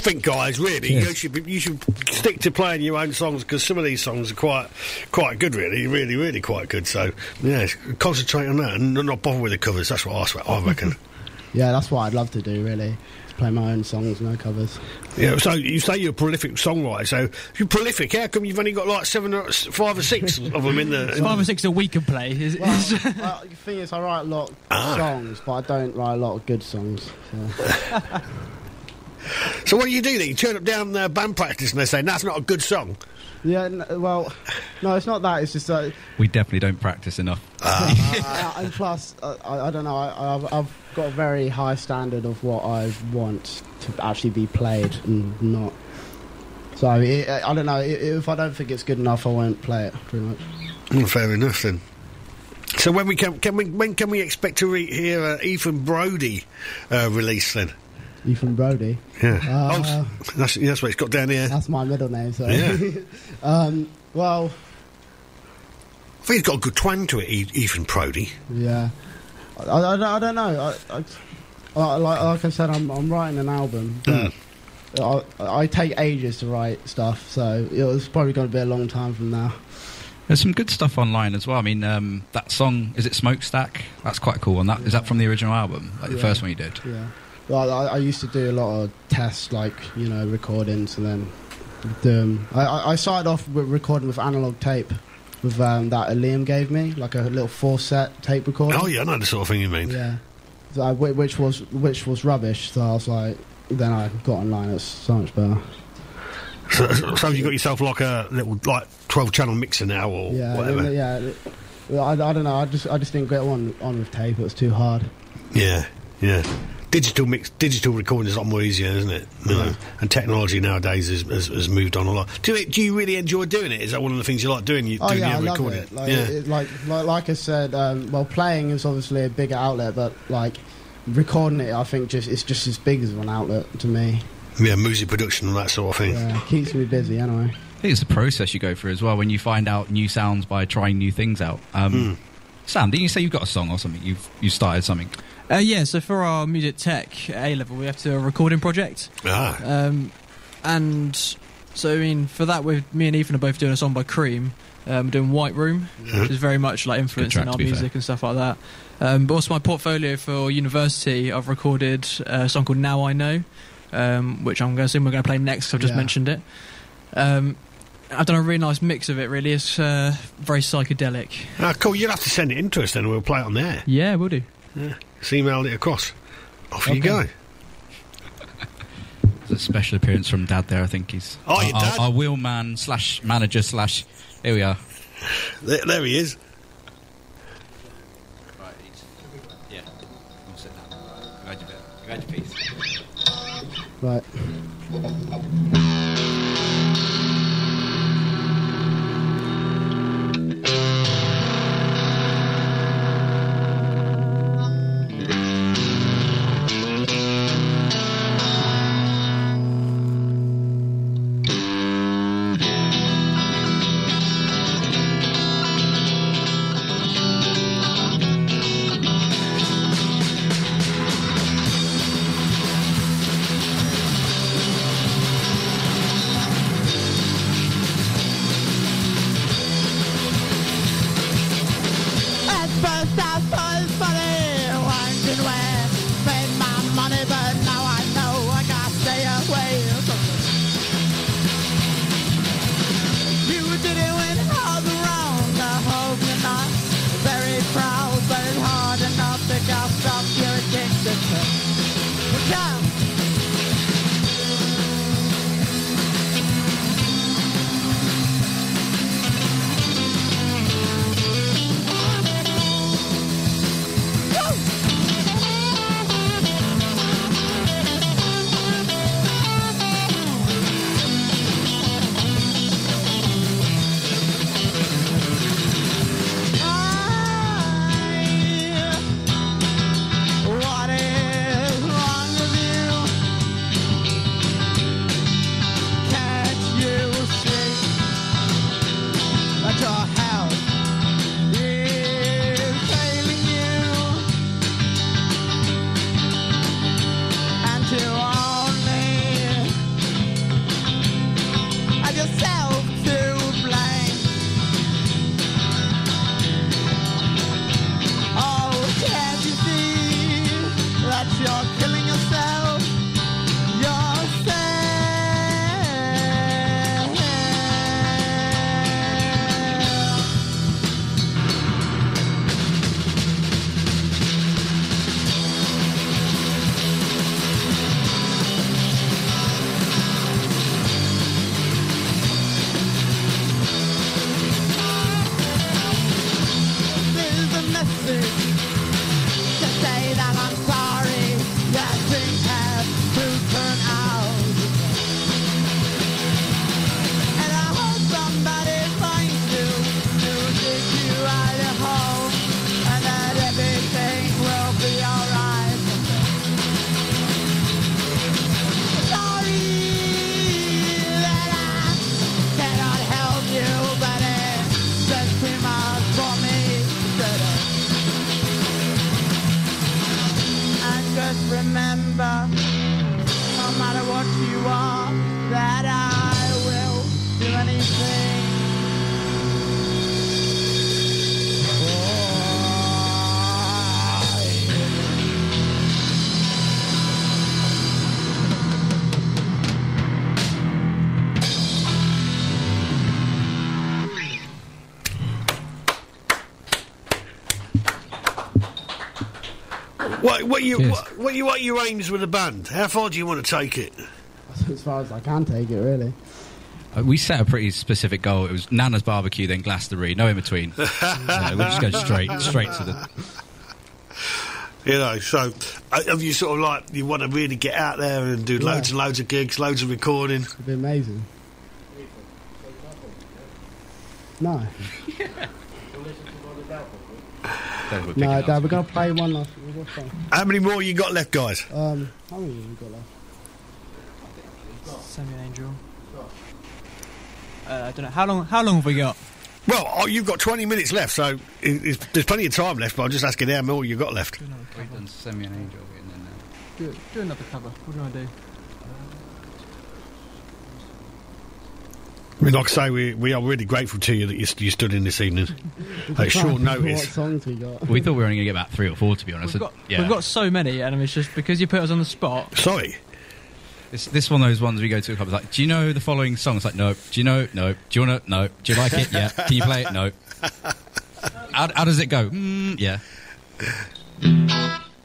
S13: I
S4: think, guys, really, you should be, you should stick to playing your own songs because some of these songs are quite quite good, really, really, really quite good. So, yeah, concentrate on that and not bother with the covers. That's what I, swear- I reckon. [laughs]
S10: Yeah, that's what I'd love to do, really. To play my own songs, no covers.
S4: Yeah, so you say you're a prolific songwriter. So if you're prolific. How come you've only got like seven, or five or six [laughs] of them in the?
S11: It's five or six a week can play. Is,
S10: Well, well, the thing is, I write a lot of
S4: Ah.
S10: songs, but I don't write a lot of good songs. So. [laughs]
S4: So what do you do then? You turn up down the band practice and they say that's not a good song.
S10: Yeah, n- well, no, it's not that. It's just that.
S12: We definitely don't practice enough. [laughs]
S10: uh, and plus, uh, I, I don't know. I, I've, I've got a very high standard of what I want to actually be played and not. So it, I don't know. If I don't think it's good enough, I won't play it. Pretty much.
S4: Mm, fair enough then. So when we can, can we, when can we expect to re- hear uh, Ethan Brody uh, release then?
S10: Ethan Brody.
S4: Yeah.
S10: Uh,
S4: oh, that's, that's what it's got down here.
S10: That's my middle name. So.
S4: Yeah. [laughs]
S10: um, well,
S4: I think he's got a good twang to it, E- Ethan Brody.
S10: Yeah, I, I, I don't know. I, I, I, like, like I said, I'm, I'm writing an album.
S4: Mm.
S10: I, I take ages to write stuff, so it's probably going to be a long time from now.
S12: There's some good stuff online as well. I mean, um, that song is it Smokestack? That's quite a cool one. That is that from the original album, like the first one you did.
S10: Yeah. Well, I, I used to do a lot of tests, like you know, recordings, and then 'em. I, I started off with recording with analog tape, with um, that Liam gave me, like a little four set tape recorder.
S4: Oh yeah, I know the sort of thing you mean.
S10: Yeah. So I, which was which was rubbish. So I was like, then I got online. It's so much better.
S4: So, so, you got yourself like a little like twelve channel mixer now or
S10: Yeah,
S4: whatever.
S10: yeah. I, I don't know. I just I just didn't get one on with tape. It was too hard.
S4: Yeah, yeah. Digital mix, digital recording is a lot more easier, isn't it? You know, and technology nowadays has, has, has moved on a lot. Do you, do you really enjoy doing it? Is that one of the things you like doing? You
S10: Oh
S4: doing
S10: yeah, I
S4: your
S10: love
S4: recording?
S10: it. Like,
S4: yeah.
S10: it, like, like like I said, um, well, playing is obviously a bigger outlet, but like recording it, I think just it's just as big as an outlet to me.
S4: yeah, music production and that sort of thing.
S10: Yeah, keeps me busy anyway.
S12: I think it's the process you go through as well when you find out new sounds by trying new things out. Um,
S4: Hmm.
S12: Sam, didn't you say you've got a song or something? You've you started something.
S11: Uh, yeah, so for our music tech A level, we have to do a recording project.
S4: Ah.
S11: Um, and so, I mean, for that, with me and Ethan are both doing a song by Cream. Um, we're doing White Room,
S4: Mhm.
S11: which is very much like influencing our music
S12: fair.
S11: and stuff like that. Um, but also, my portfolio for university, I've recorded a song called Now I Know, um, which I'm going to assume we're going to play next 'cause I've just
S10: Yeah.
S11: mentioned it. Um, I've done a really nice mix of it, really. It's uh, very psychedelic.
S4: Ah, cool. You'll have to send it in to us then, and we'll play it on there.
S11: Yeah, we'll do.
S4: Yeah. Just email it across. Off you go. [laughs]
S12: There's a special appearance from Dad there. I think he's
S4: Oh,
S12: our,
S4: your
S12: our- our wheelman slash manager slash. Here we are.
S4: There, there he is.
S12: Yeah. We'll sit down. You your bit. You had your piece.
S10: Right.
S4: You
S10: Cheers.
S4: what, what you what your aims with the band? How far do you want to take it?
S10: As far as I can take it, really.
S12: Uh, we set a pretty specific goal. It was Nana's barbecue, then Glastonbury, no in between. Yeah, [laughs] we'll just go straight, straight to the.
S4: You know, so uh, have you sort of like you want to really get out there and do
S10: Yeah.
S4: loads and loads of gigs, loads of recording?
S10: It'd be amazing. No. [laughs] No, Dad, we're going to play one last. We've fun.
S4: How many more you got left, guys?
S10: Um, how many have we got left?
S11: Send me an angel. Uh, I don't know. How long? How long have we got?
S4: Well, oh, you've got 20 minutes left, so it, it's, there's plenty of time left. But I'm just asking how more you got left.
S12: We've done Send Angel.
S11: Do, do another cover. What do I do?
S4: I mean, like I say, we, we are really grateful to you that you, st- you stood in this evening [laughs] at short [laughs]
S10: What
S4: notice.
S10: songs we got?
S12: We thought we were only going to get about three or four, to be honest.
S11: We've got,
S12: yeah.
S11: we've got so many, and it's just because you put us on the spot.
S4: Sorry.
S12: This, this one of those ones we go to a club. It's like, do you know the following song? It's like, nope. Do you know? Nope. Do you want to? Nope. Do you like it? Yeah. Can you play it? Nope. [laughs] How, how does it go? Mm, yeah.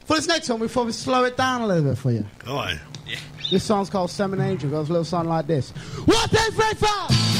S10: For this next one, we thought we'd slow it down a little bit for you.
S4: All right.
S10: This song's called Seven Angel. It goes a little something like this. One, two, three, four!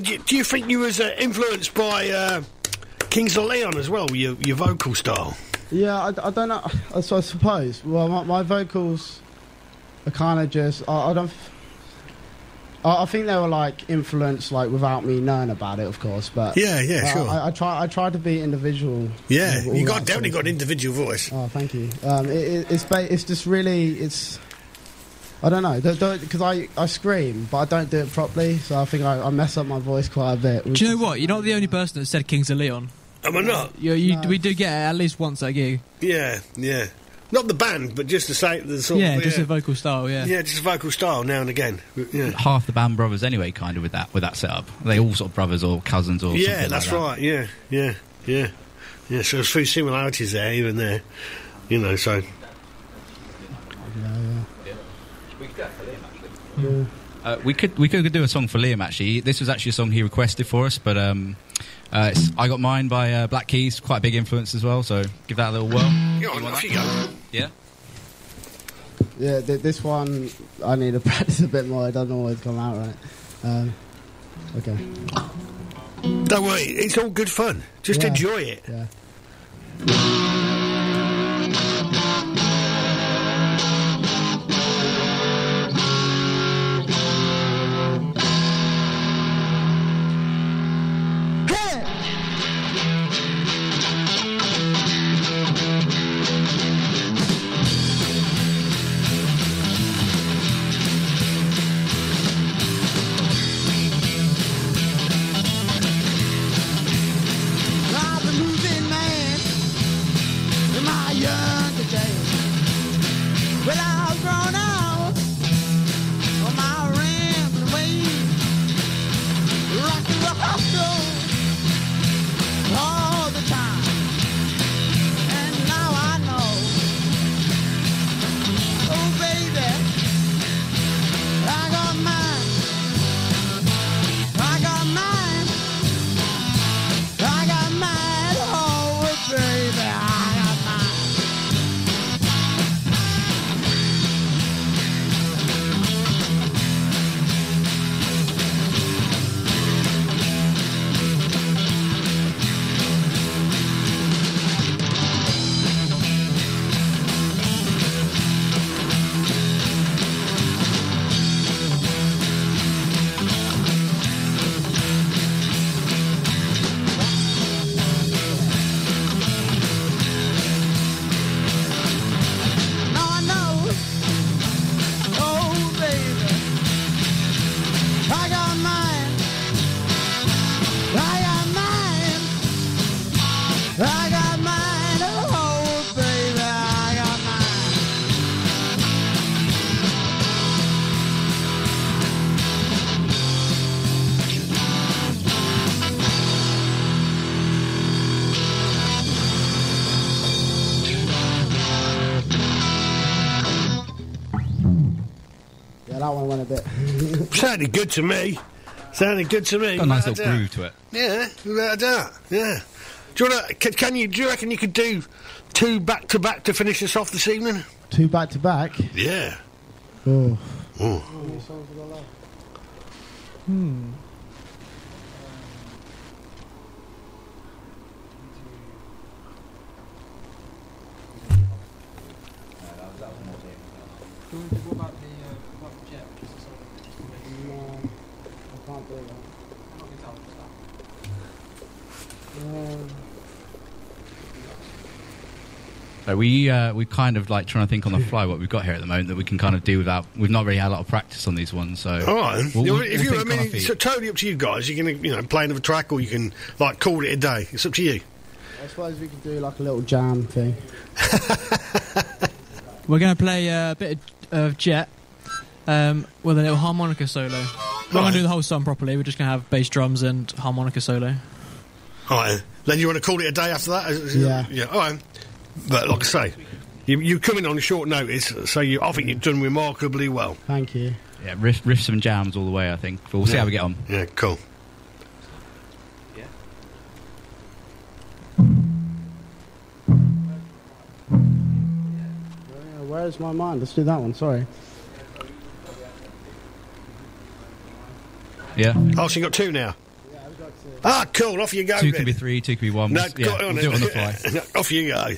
S4: Do you, do you think you was uh, influenced by uh, Kings of Leon as well, your, your vocal style?
S10: Yeah, I, I don't know. I, [sighs] so I suppose. Well, my, my vocals are kind of just. I, I don't. f- I, I think they were like influenced, like without me knowing about it, of course. But
S4: Yeah, yeah,
S10: uh,
S4: sure.
S10: I, I try. I try to be individual.
S4: Yeah, you got
S10: sort
S4: definitely
S10: of
S4: got an individual voice.
S10: Oh, thank you. Um, it, it, it's ba- it's just really it's. I don't know because I, I scream, but I don't do it properly, so I think I, I mess up my voice quite a bit.
S11: Do you know what? You're not the only person that said Kings of Leon.
S4: Am I not?
S11: You, you,
S10: No.
S11: We do get it at least once at a gig.
S4: Yeah, yeah. Not the band, but just the same. The sort
S11: yeah,
S4: of,
S11: just a vocal style. Yeah.
S4: yeah, just a vocal style now and again. Yeah,
S12: Half the band brothers anyway, kind of with that with that setup. They all sort of brothers or cousins or
S4: yeah,
S12: something
S4: that's
S12: like that.
S4: right. Yeah, yeah, yeah, yeah. So there's a few similarities there, even there. You know, so
S12: Uh, we could we could do a song for Liam actually. This was actually a song he requested for us, but um, uh, it's I got mine by uh, Black Keys, quite a big influence as well. So give that a little whirl.
S4: Go on, off you go.
S12: Yeah.
S10: Yeah, th- this one I need to [laughs] practice a bit more. It doesn't always come out right. Um, okay.
S4: Don't worry, it's all good fun. Just
S10: Yeah.
S4: enjoy it.
S10: Yeah.
S4: Sounded good to me. Sounded good to me.
S12: Got a nice little
S4: doubt.
S12: groove to it.
S4: Yeah, without a doubt. Yeah. Do you want to? Can, can you? Do you reckon you could do two back to back to finish us off this evening?
S10: Two back to back.
S4: Yeah.
S10: Oh.
S4: Oh.
S11: Hmm.
S12: So we uh, we kind of like trying to think on the fly what we've got here at the moment that we can kind of do without. We've not really had a lot of practice on these ones, so
S4: All right.
S12: we'll- we'll-
S4: if
S12: we'll
S4: you, I
S12: think on our
S4: mean,
S12: feet.
S4: it's totally up to you guys. You can, you know, play another track, or you can like call it a day. It's up to you.
S10: I suppose we could do like a little jam thing. [laughs]
S11: We're going to play uh, a bit of, of Jet um, with a little harmonica solo. We're not gonna do the whole song properly. We're just going to have bass drums and harmonica solo.
S4: All right. Then you want to call it a day after that? Is- is-
S11: Yeah.
S4: Yeah. All right. But like I say, you you come in on short notice, so you, I think you've done remarkably well.
S10: Thank you.
S12: yeah, riff, riffs and jams all the way. I think. But we'll see
S4: Yeah.
S12: how we get on.
S4: Yeah. Cool.
S10: Yeah, Where's my mind? Let's do that one. Sorry.
S12: Yeah.
S4: Oh, so you got two now. Ah, cool. Off you go.
S12: Two
S4: then.
S12: can be three, two can be one.
S4: No,
S12: We'll- yeah,
S4: got
S12: we'll do it on the fly. [laughs]
S4: Off you go.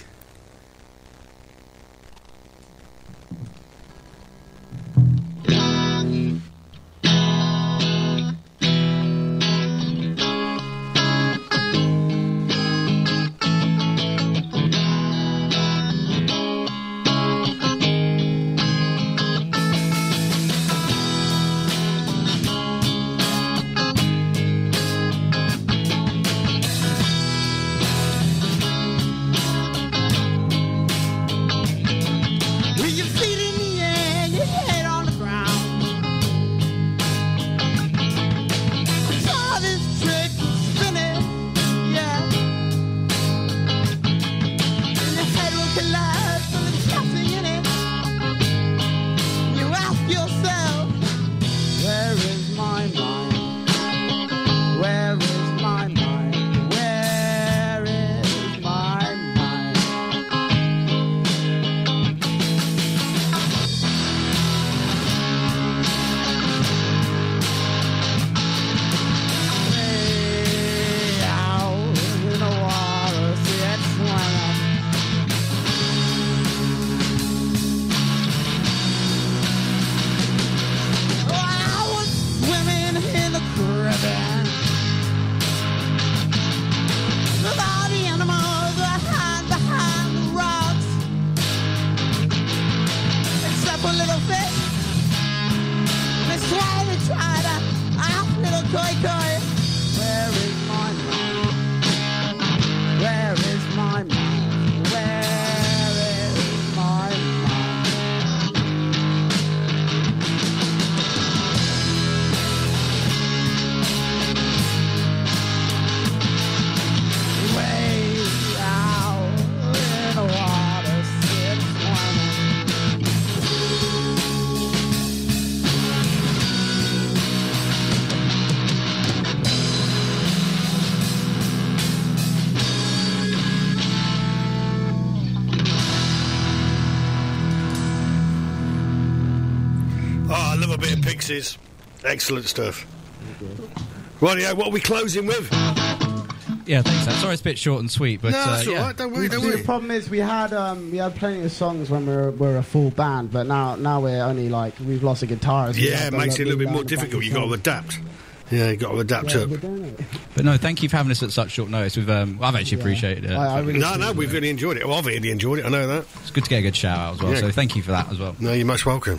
S4: Excellent stuff. Right, yeah, what are we closing with?
S12: Yeah, thanks. I'm sorry it's a bit short and sweet, but
S4: No,
S12: uh,
S4: all
S12: yeah.
S4: right, don't worry,
S10: We-
S4: don't worry.
S10: The problem is we had um, we had plenty of songs when we were, we're a full band, but now now we're only like we've lost a guitarist. We
S4: Yeah, it makes it a little bit more difficult. You've got to
S10: songs.
S4: adapt. Yeah, you've got to adapt
S10: Yeah,
S4: up.
S10: we're doing it.
S12: But no, thank you for having us at such short notice. We've um, I've actually appreciated it.
S4: no, no, we've really enjoyed it. Well, I've really enjoyed it. I know that.
S12: It's good to get a good shout out as well.
S4: Yeah.
S12: So thank you for that as well.
S4: No, you're most welcome.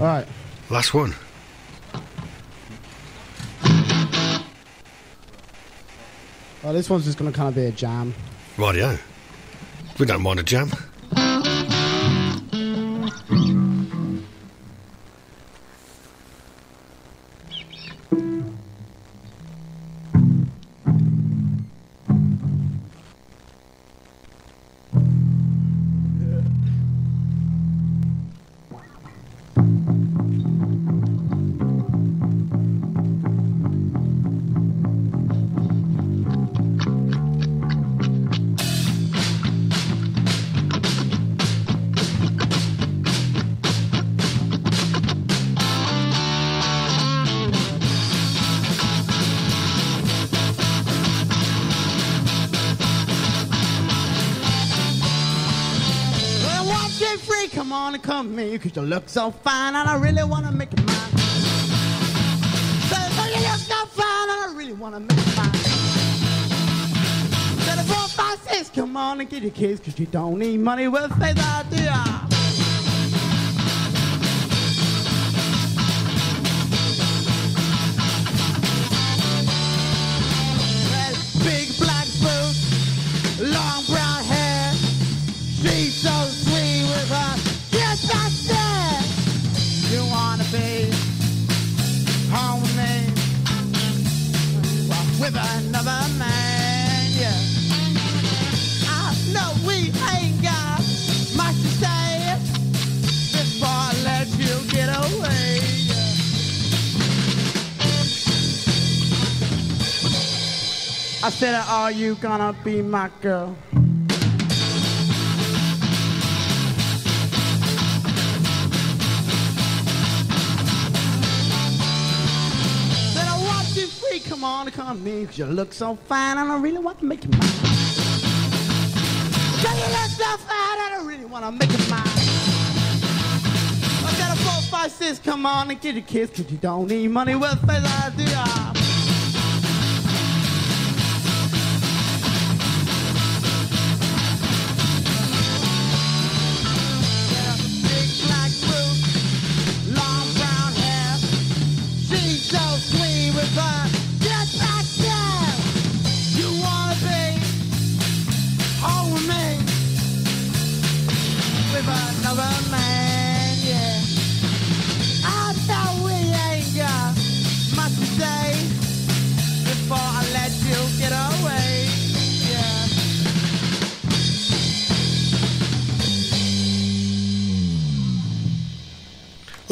S10: All right.
S4: Last one.
S10: Well, this one's just going to kind of be a jam.
S4: Rightio. We don't mind a jam.
S13: Cause you look so fine and I really wanna make you mine. Said, you look so fine and I really wanna make you mine. Said, four, five, six, come on and get your kids, cause you don't need money with faith, I said, Are you gonna be my girl? Said, I want you free, come on, come me, cause you look so fine, I really want to make you mine. Said, you look so fine, I really want to make you mine. I said, a four, five, six, come on and get your kids, cause you don't need money with face, I do.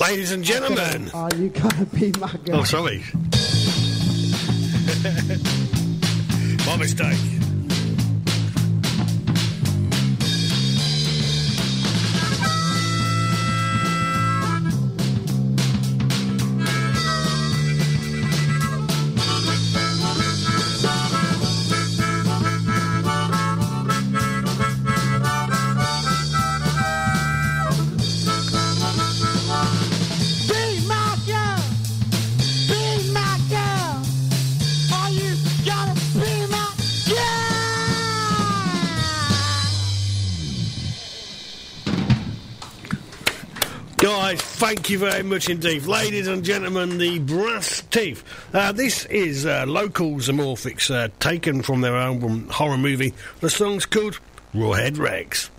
S4: Ladies and gentlemen.
S13: Are oh, you gonna be my girl?
S4: Oh, sorry. [laughs] My mistake. Thank you very much indeed. Ladies and gentlemen, the Brass Teeth. Uh, this is uh, local the Morphics, uh, taken from their album Horror Movie. The song's called Rawhead Rex.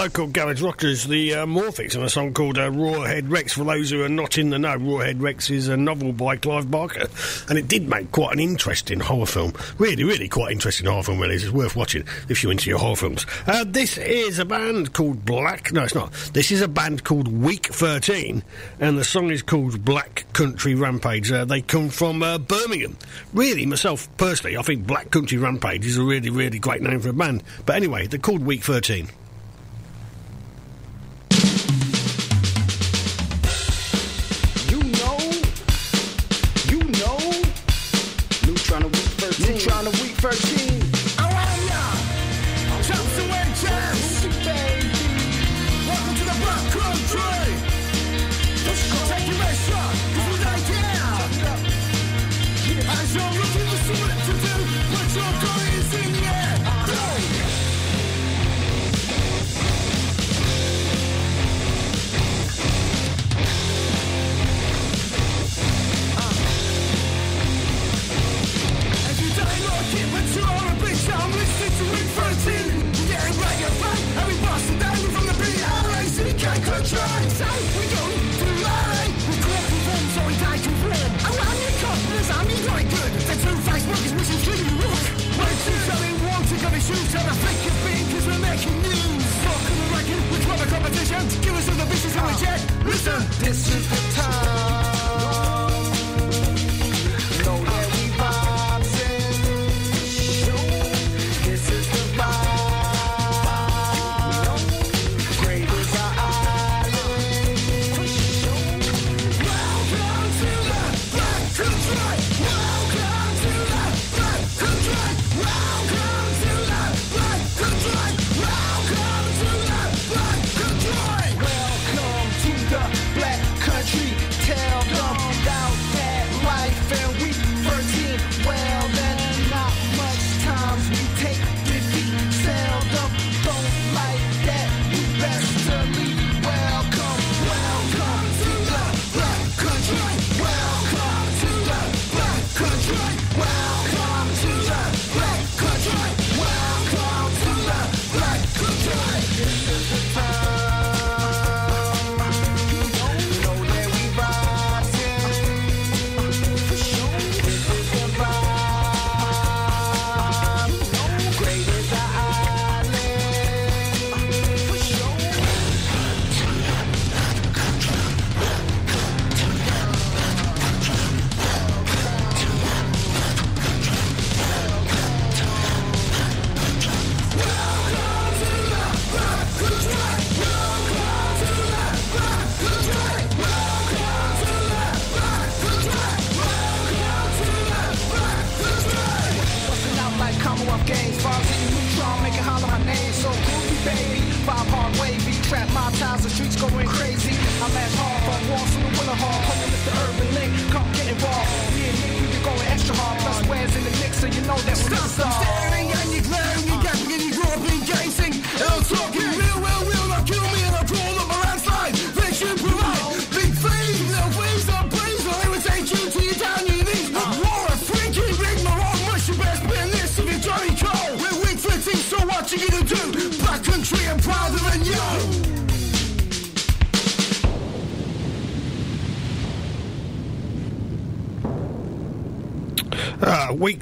S4: local garage rockers, the uh, Morphics, and a song called uh, Rawhead Rex. For those who are not in the know, Rawhead Rex is a novel by Clive Barker, and it did make quite an interesting horror film. Really, really quite interesting horror film, really. It's worth watching if you're into your horror films. Uh, this is a band called Black. No, it's not. This is a band called Week 13, and the song is called Black Country Rampage. Uh, they come from uh, Birmingham. Really, myself personally, I think Black Country Rampage is a really, really great name for a band. But anyway, they're called Week
S16: 13. Listen, this is the time.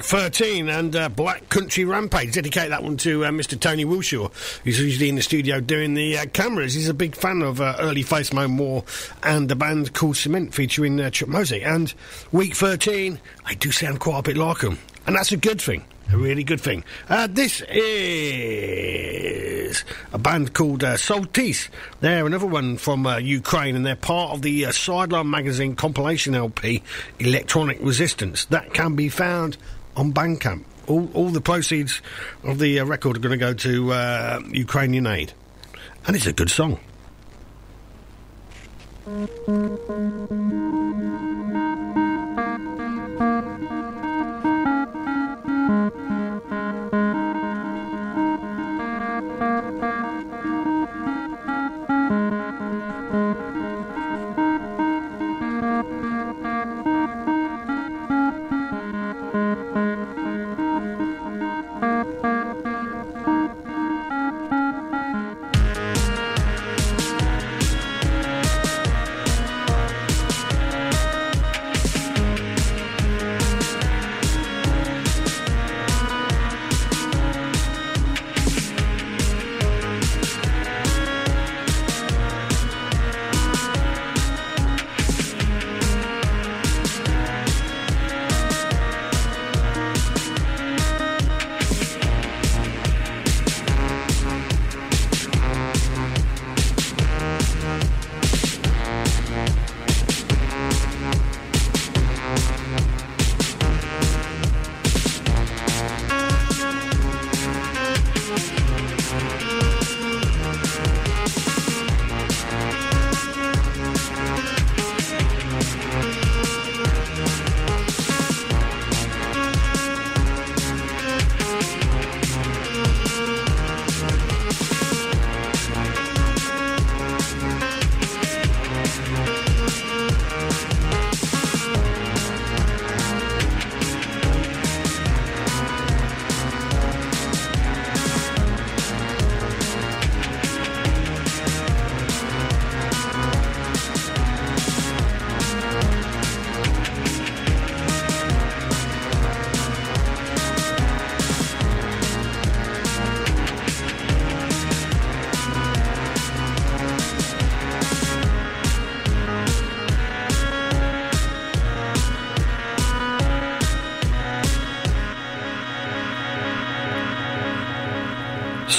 S16: 13 and
S4: uh, Black Country Rampage. Dedicate that one to uh, Mr. Tony Wilshaw, who's usually in the studio doing the uh, cameras. He's a big fan of uh, early Faith No More and the band called Cement featuring uh, Chuck Mosley. And week 13, I do sound quite a bit like him. And that's a good thing. A really good thing. Uh, this is a band called uh, Saltice. They're another one from uh, Ukraine, and they're part of the Sideline Magazine compilation LP, Electronic Resistance. That can be found on Bandcamp. All, all the proceeds of the uh, record are going to go to uh, Ukrainian aid. And it's a good song.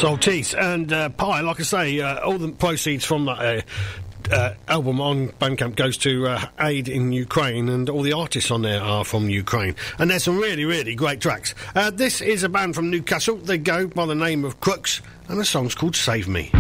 S17: Saltice and uh, Pie. Like I say, uh, all the proceeds from that. Uh, uh, album on Bandcamp goes to uh, aid in Ukraine, and all the artists on there are from Ukraine. And there's some really, really great tracks. Uh, this is a band from Newcastle. They go by the name of Crux, and the song's called Save Me.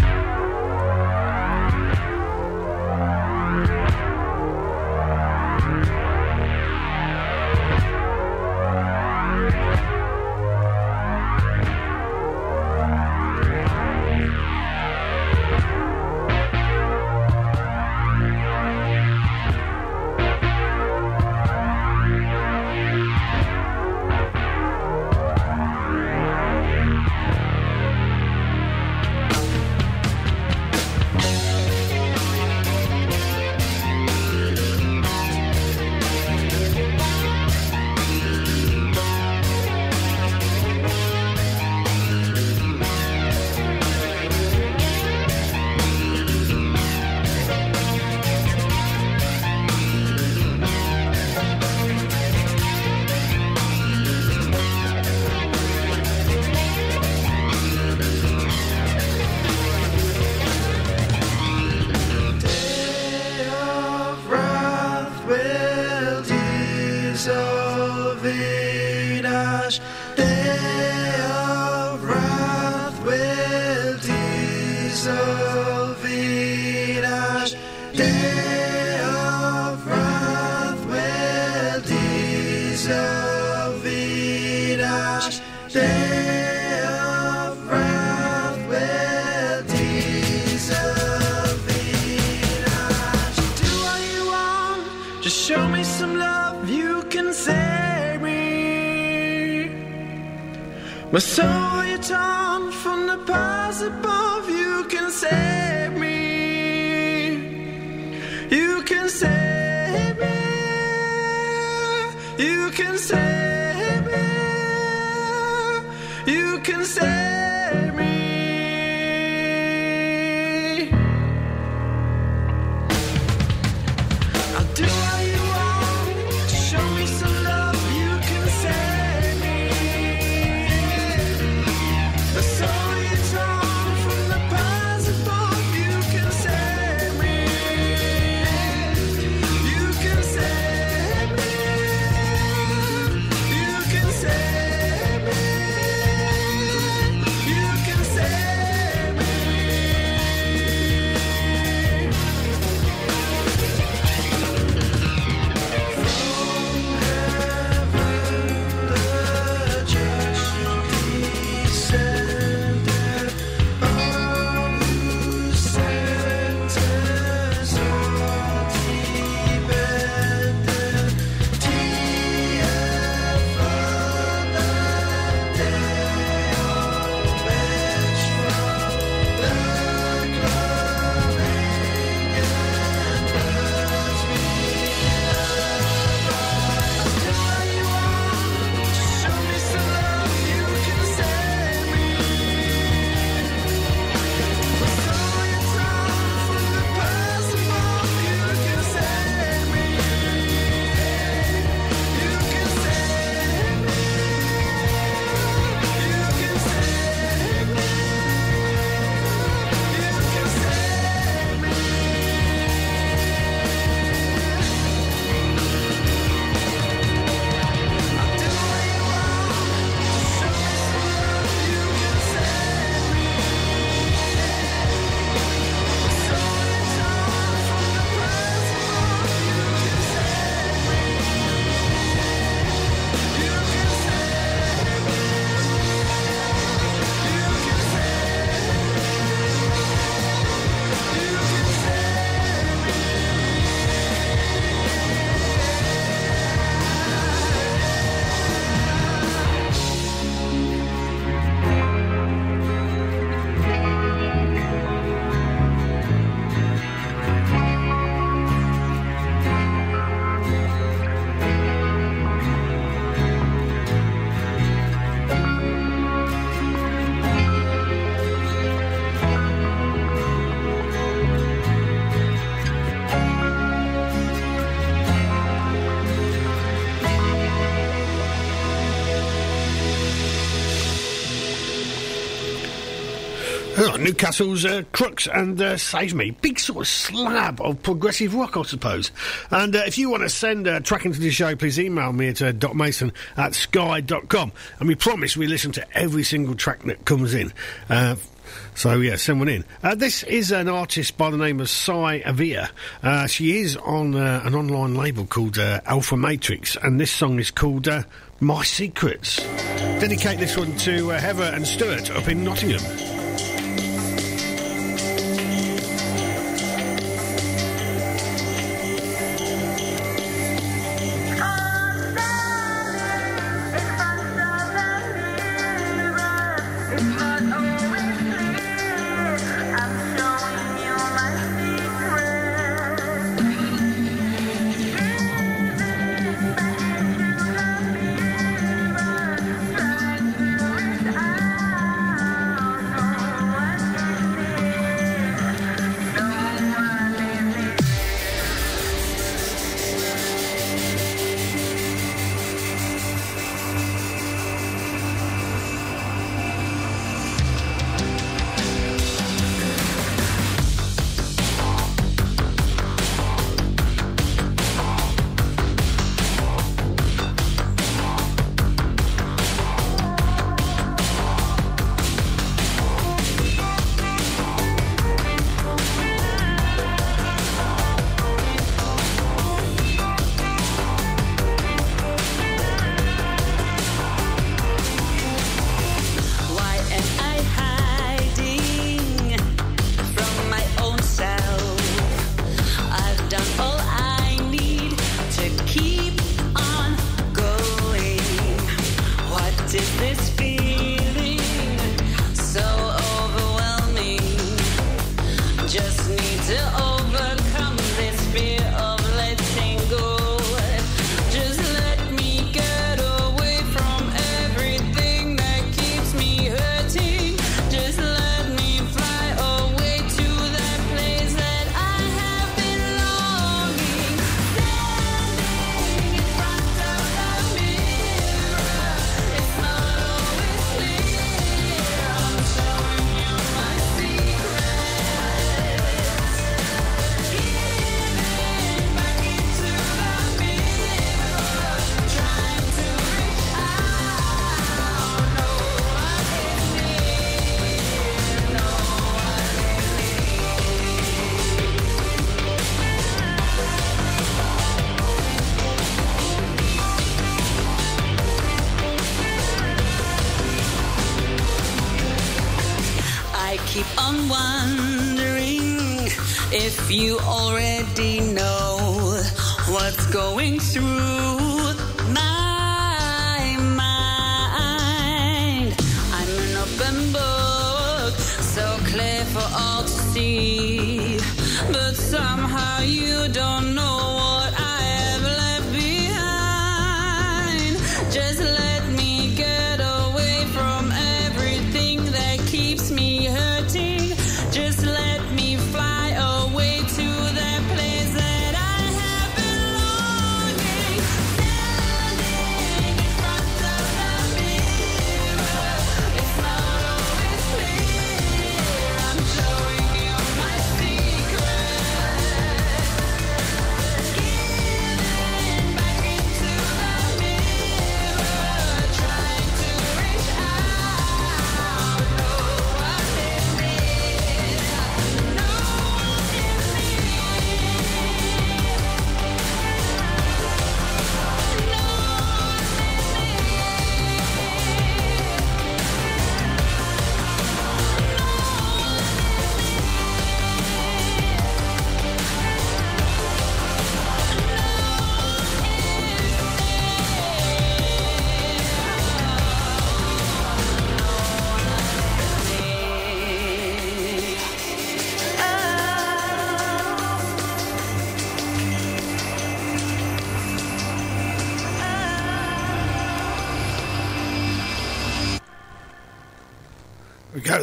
S18: Newcastle's uh, Crux and uh, Save Me. Big sort of slab of progressive rock, I suppose. And uh, if you want to send a track into the show, please email me at uh, docmason at sky.com. And we promise we listen to every single track that comes in. Uh, so yeah, send one in. Uh, this is an artist by the name of Psy Aviah. Uh, she is on uh, an online label called uh, Alfa Matrix, and this song is called uh, My Secrets. Dedicate this one to uh, Heather and Stuart up in Nottingham.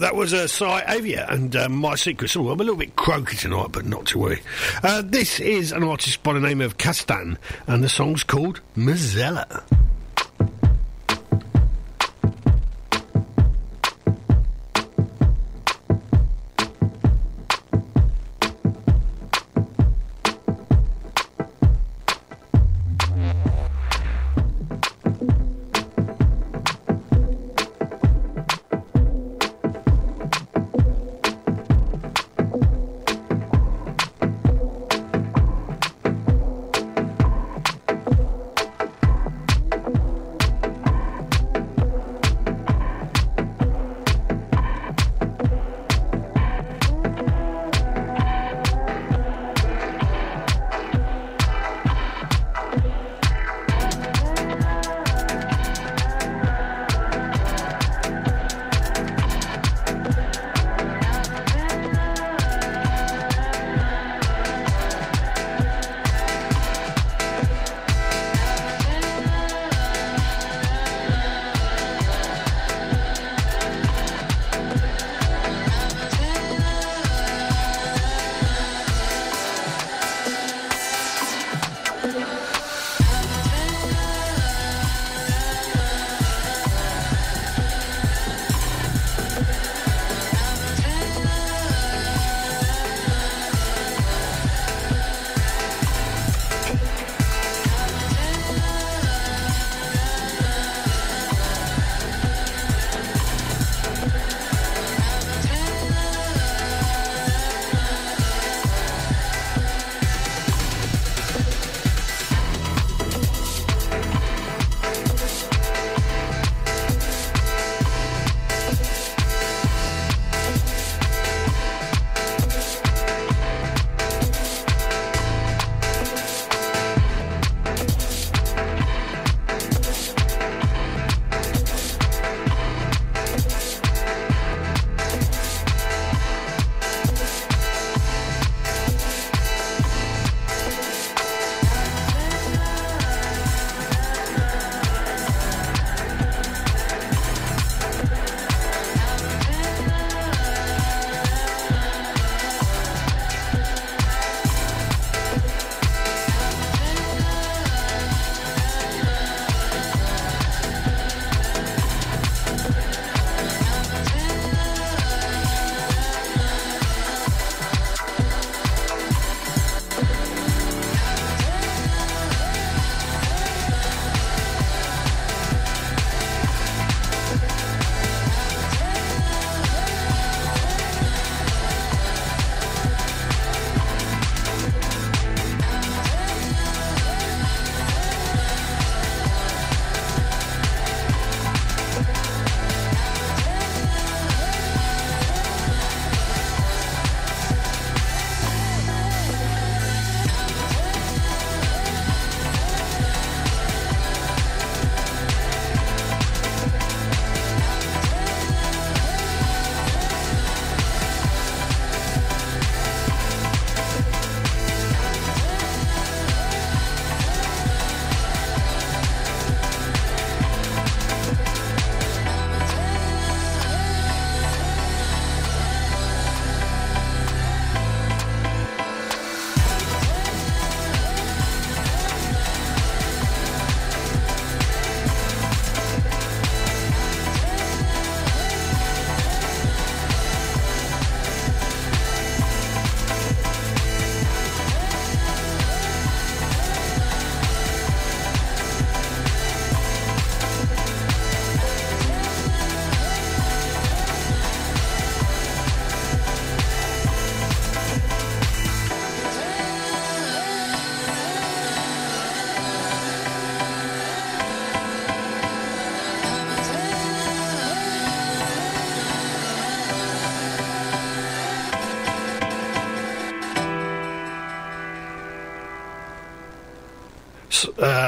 S4: That
S18: was uh, Psy Aviah and uh, My Secret Oh, I'm a little bit croaky tonight, but not to worry. Uh, this is an artist by the name of Kasztan, and the song's called Mazella.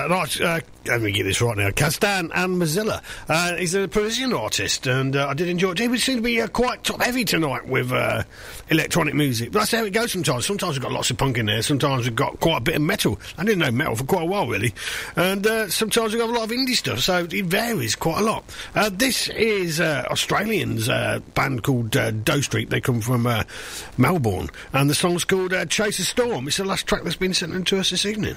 S4: Uh, let me get this right now. Kasztan and Mozilla. Uh, he's a Parisian artist, and uh, I did enjoy it. He would seem to be uh, quite top heavy tonight with uh, electronic music. But that's how it goes sometimes. Sometimes we've got lots of punk in there, sometimes we've got quite a bit of metal. I didn't know metal for quite a while, really. And uh, sometimes we've got a lot of indie stuff, so it varies quite a lot. This is Australians' band called Doe Street. They come from Melbourne, and the song's called Chase a Storm. It's the last track that's been sent in to us this evening.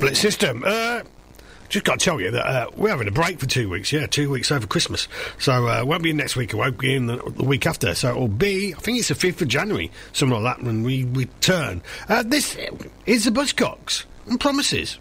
S4: Split system. Uh, just got to tell you that uh, we're having a break for two weeks. Yeah, two weeks over Christmas. So uh, won't be in next week. It won't be in the, the week after. So it'll be, I think it's the fifth of January, something like that, when we return. Uh, this is the Buzzcocks and Promises.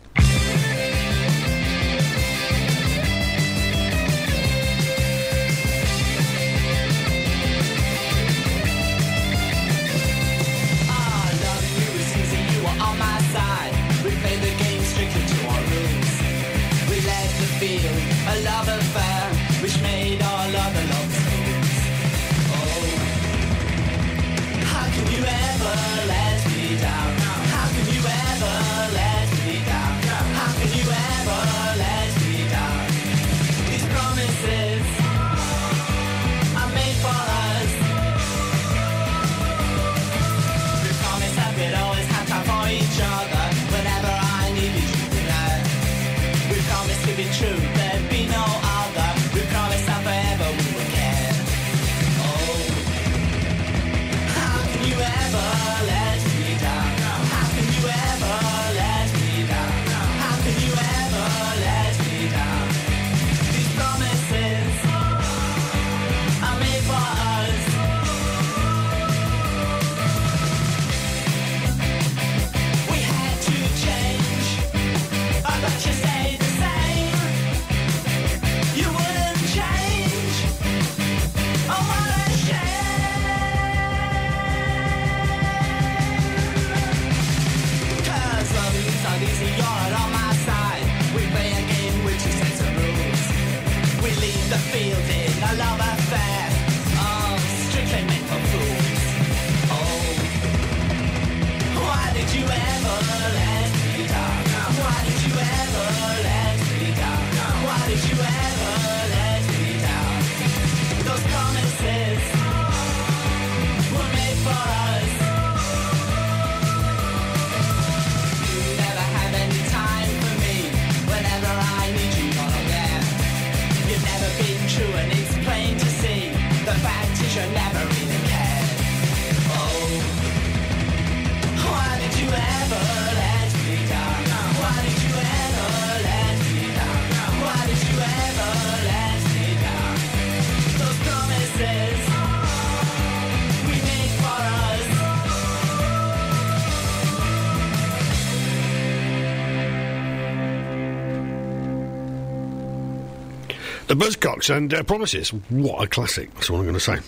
S19: The Buzzcocks and uh, Promises. What a classic. That's all I'm going to say.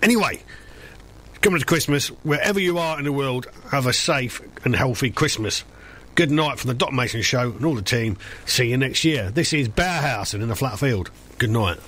S19: Anyway, coming to Christmas, wherever you are in the world, have a safe and healthy Christmas. Good night from the Doc Mason Show and all the team. See you next year. This is Bauhaus and in the flat field. Good night.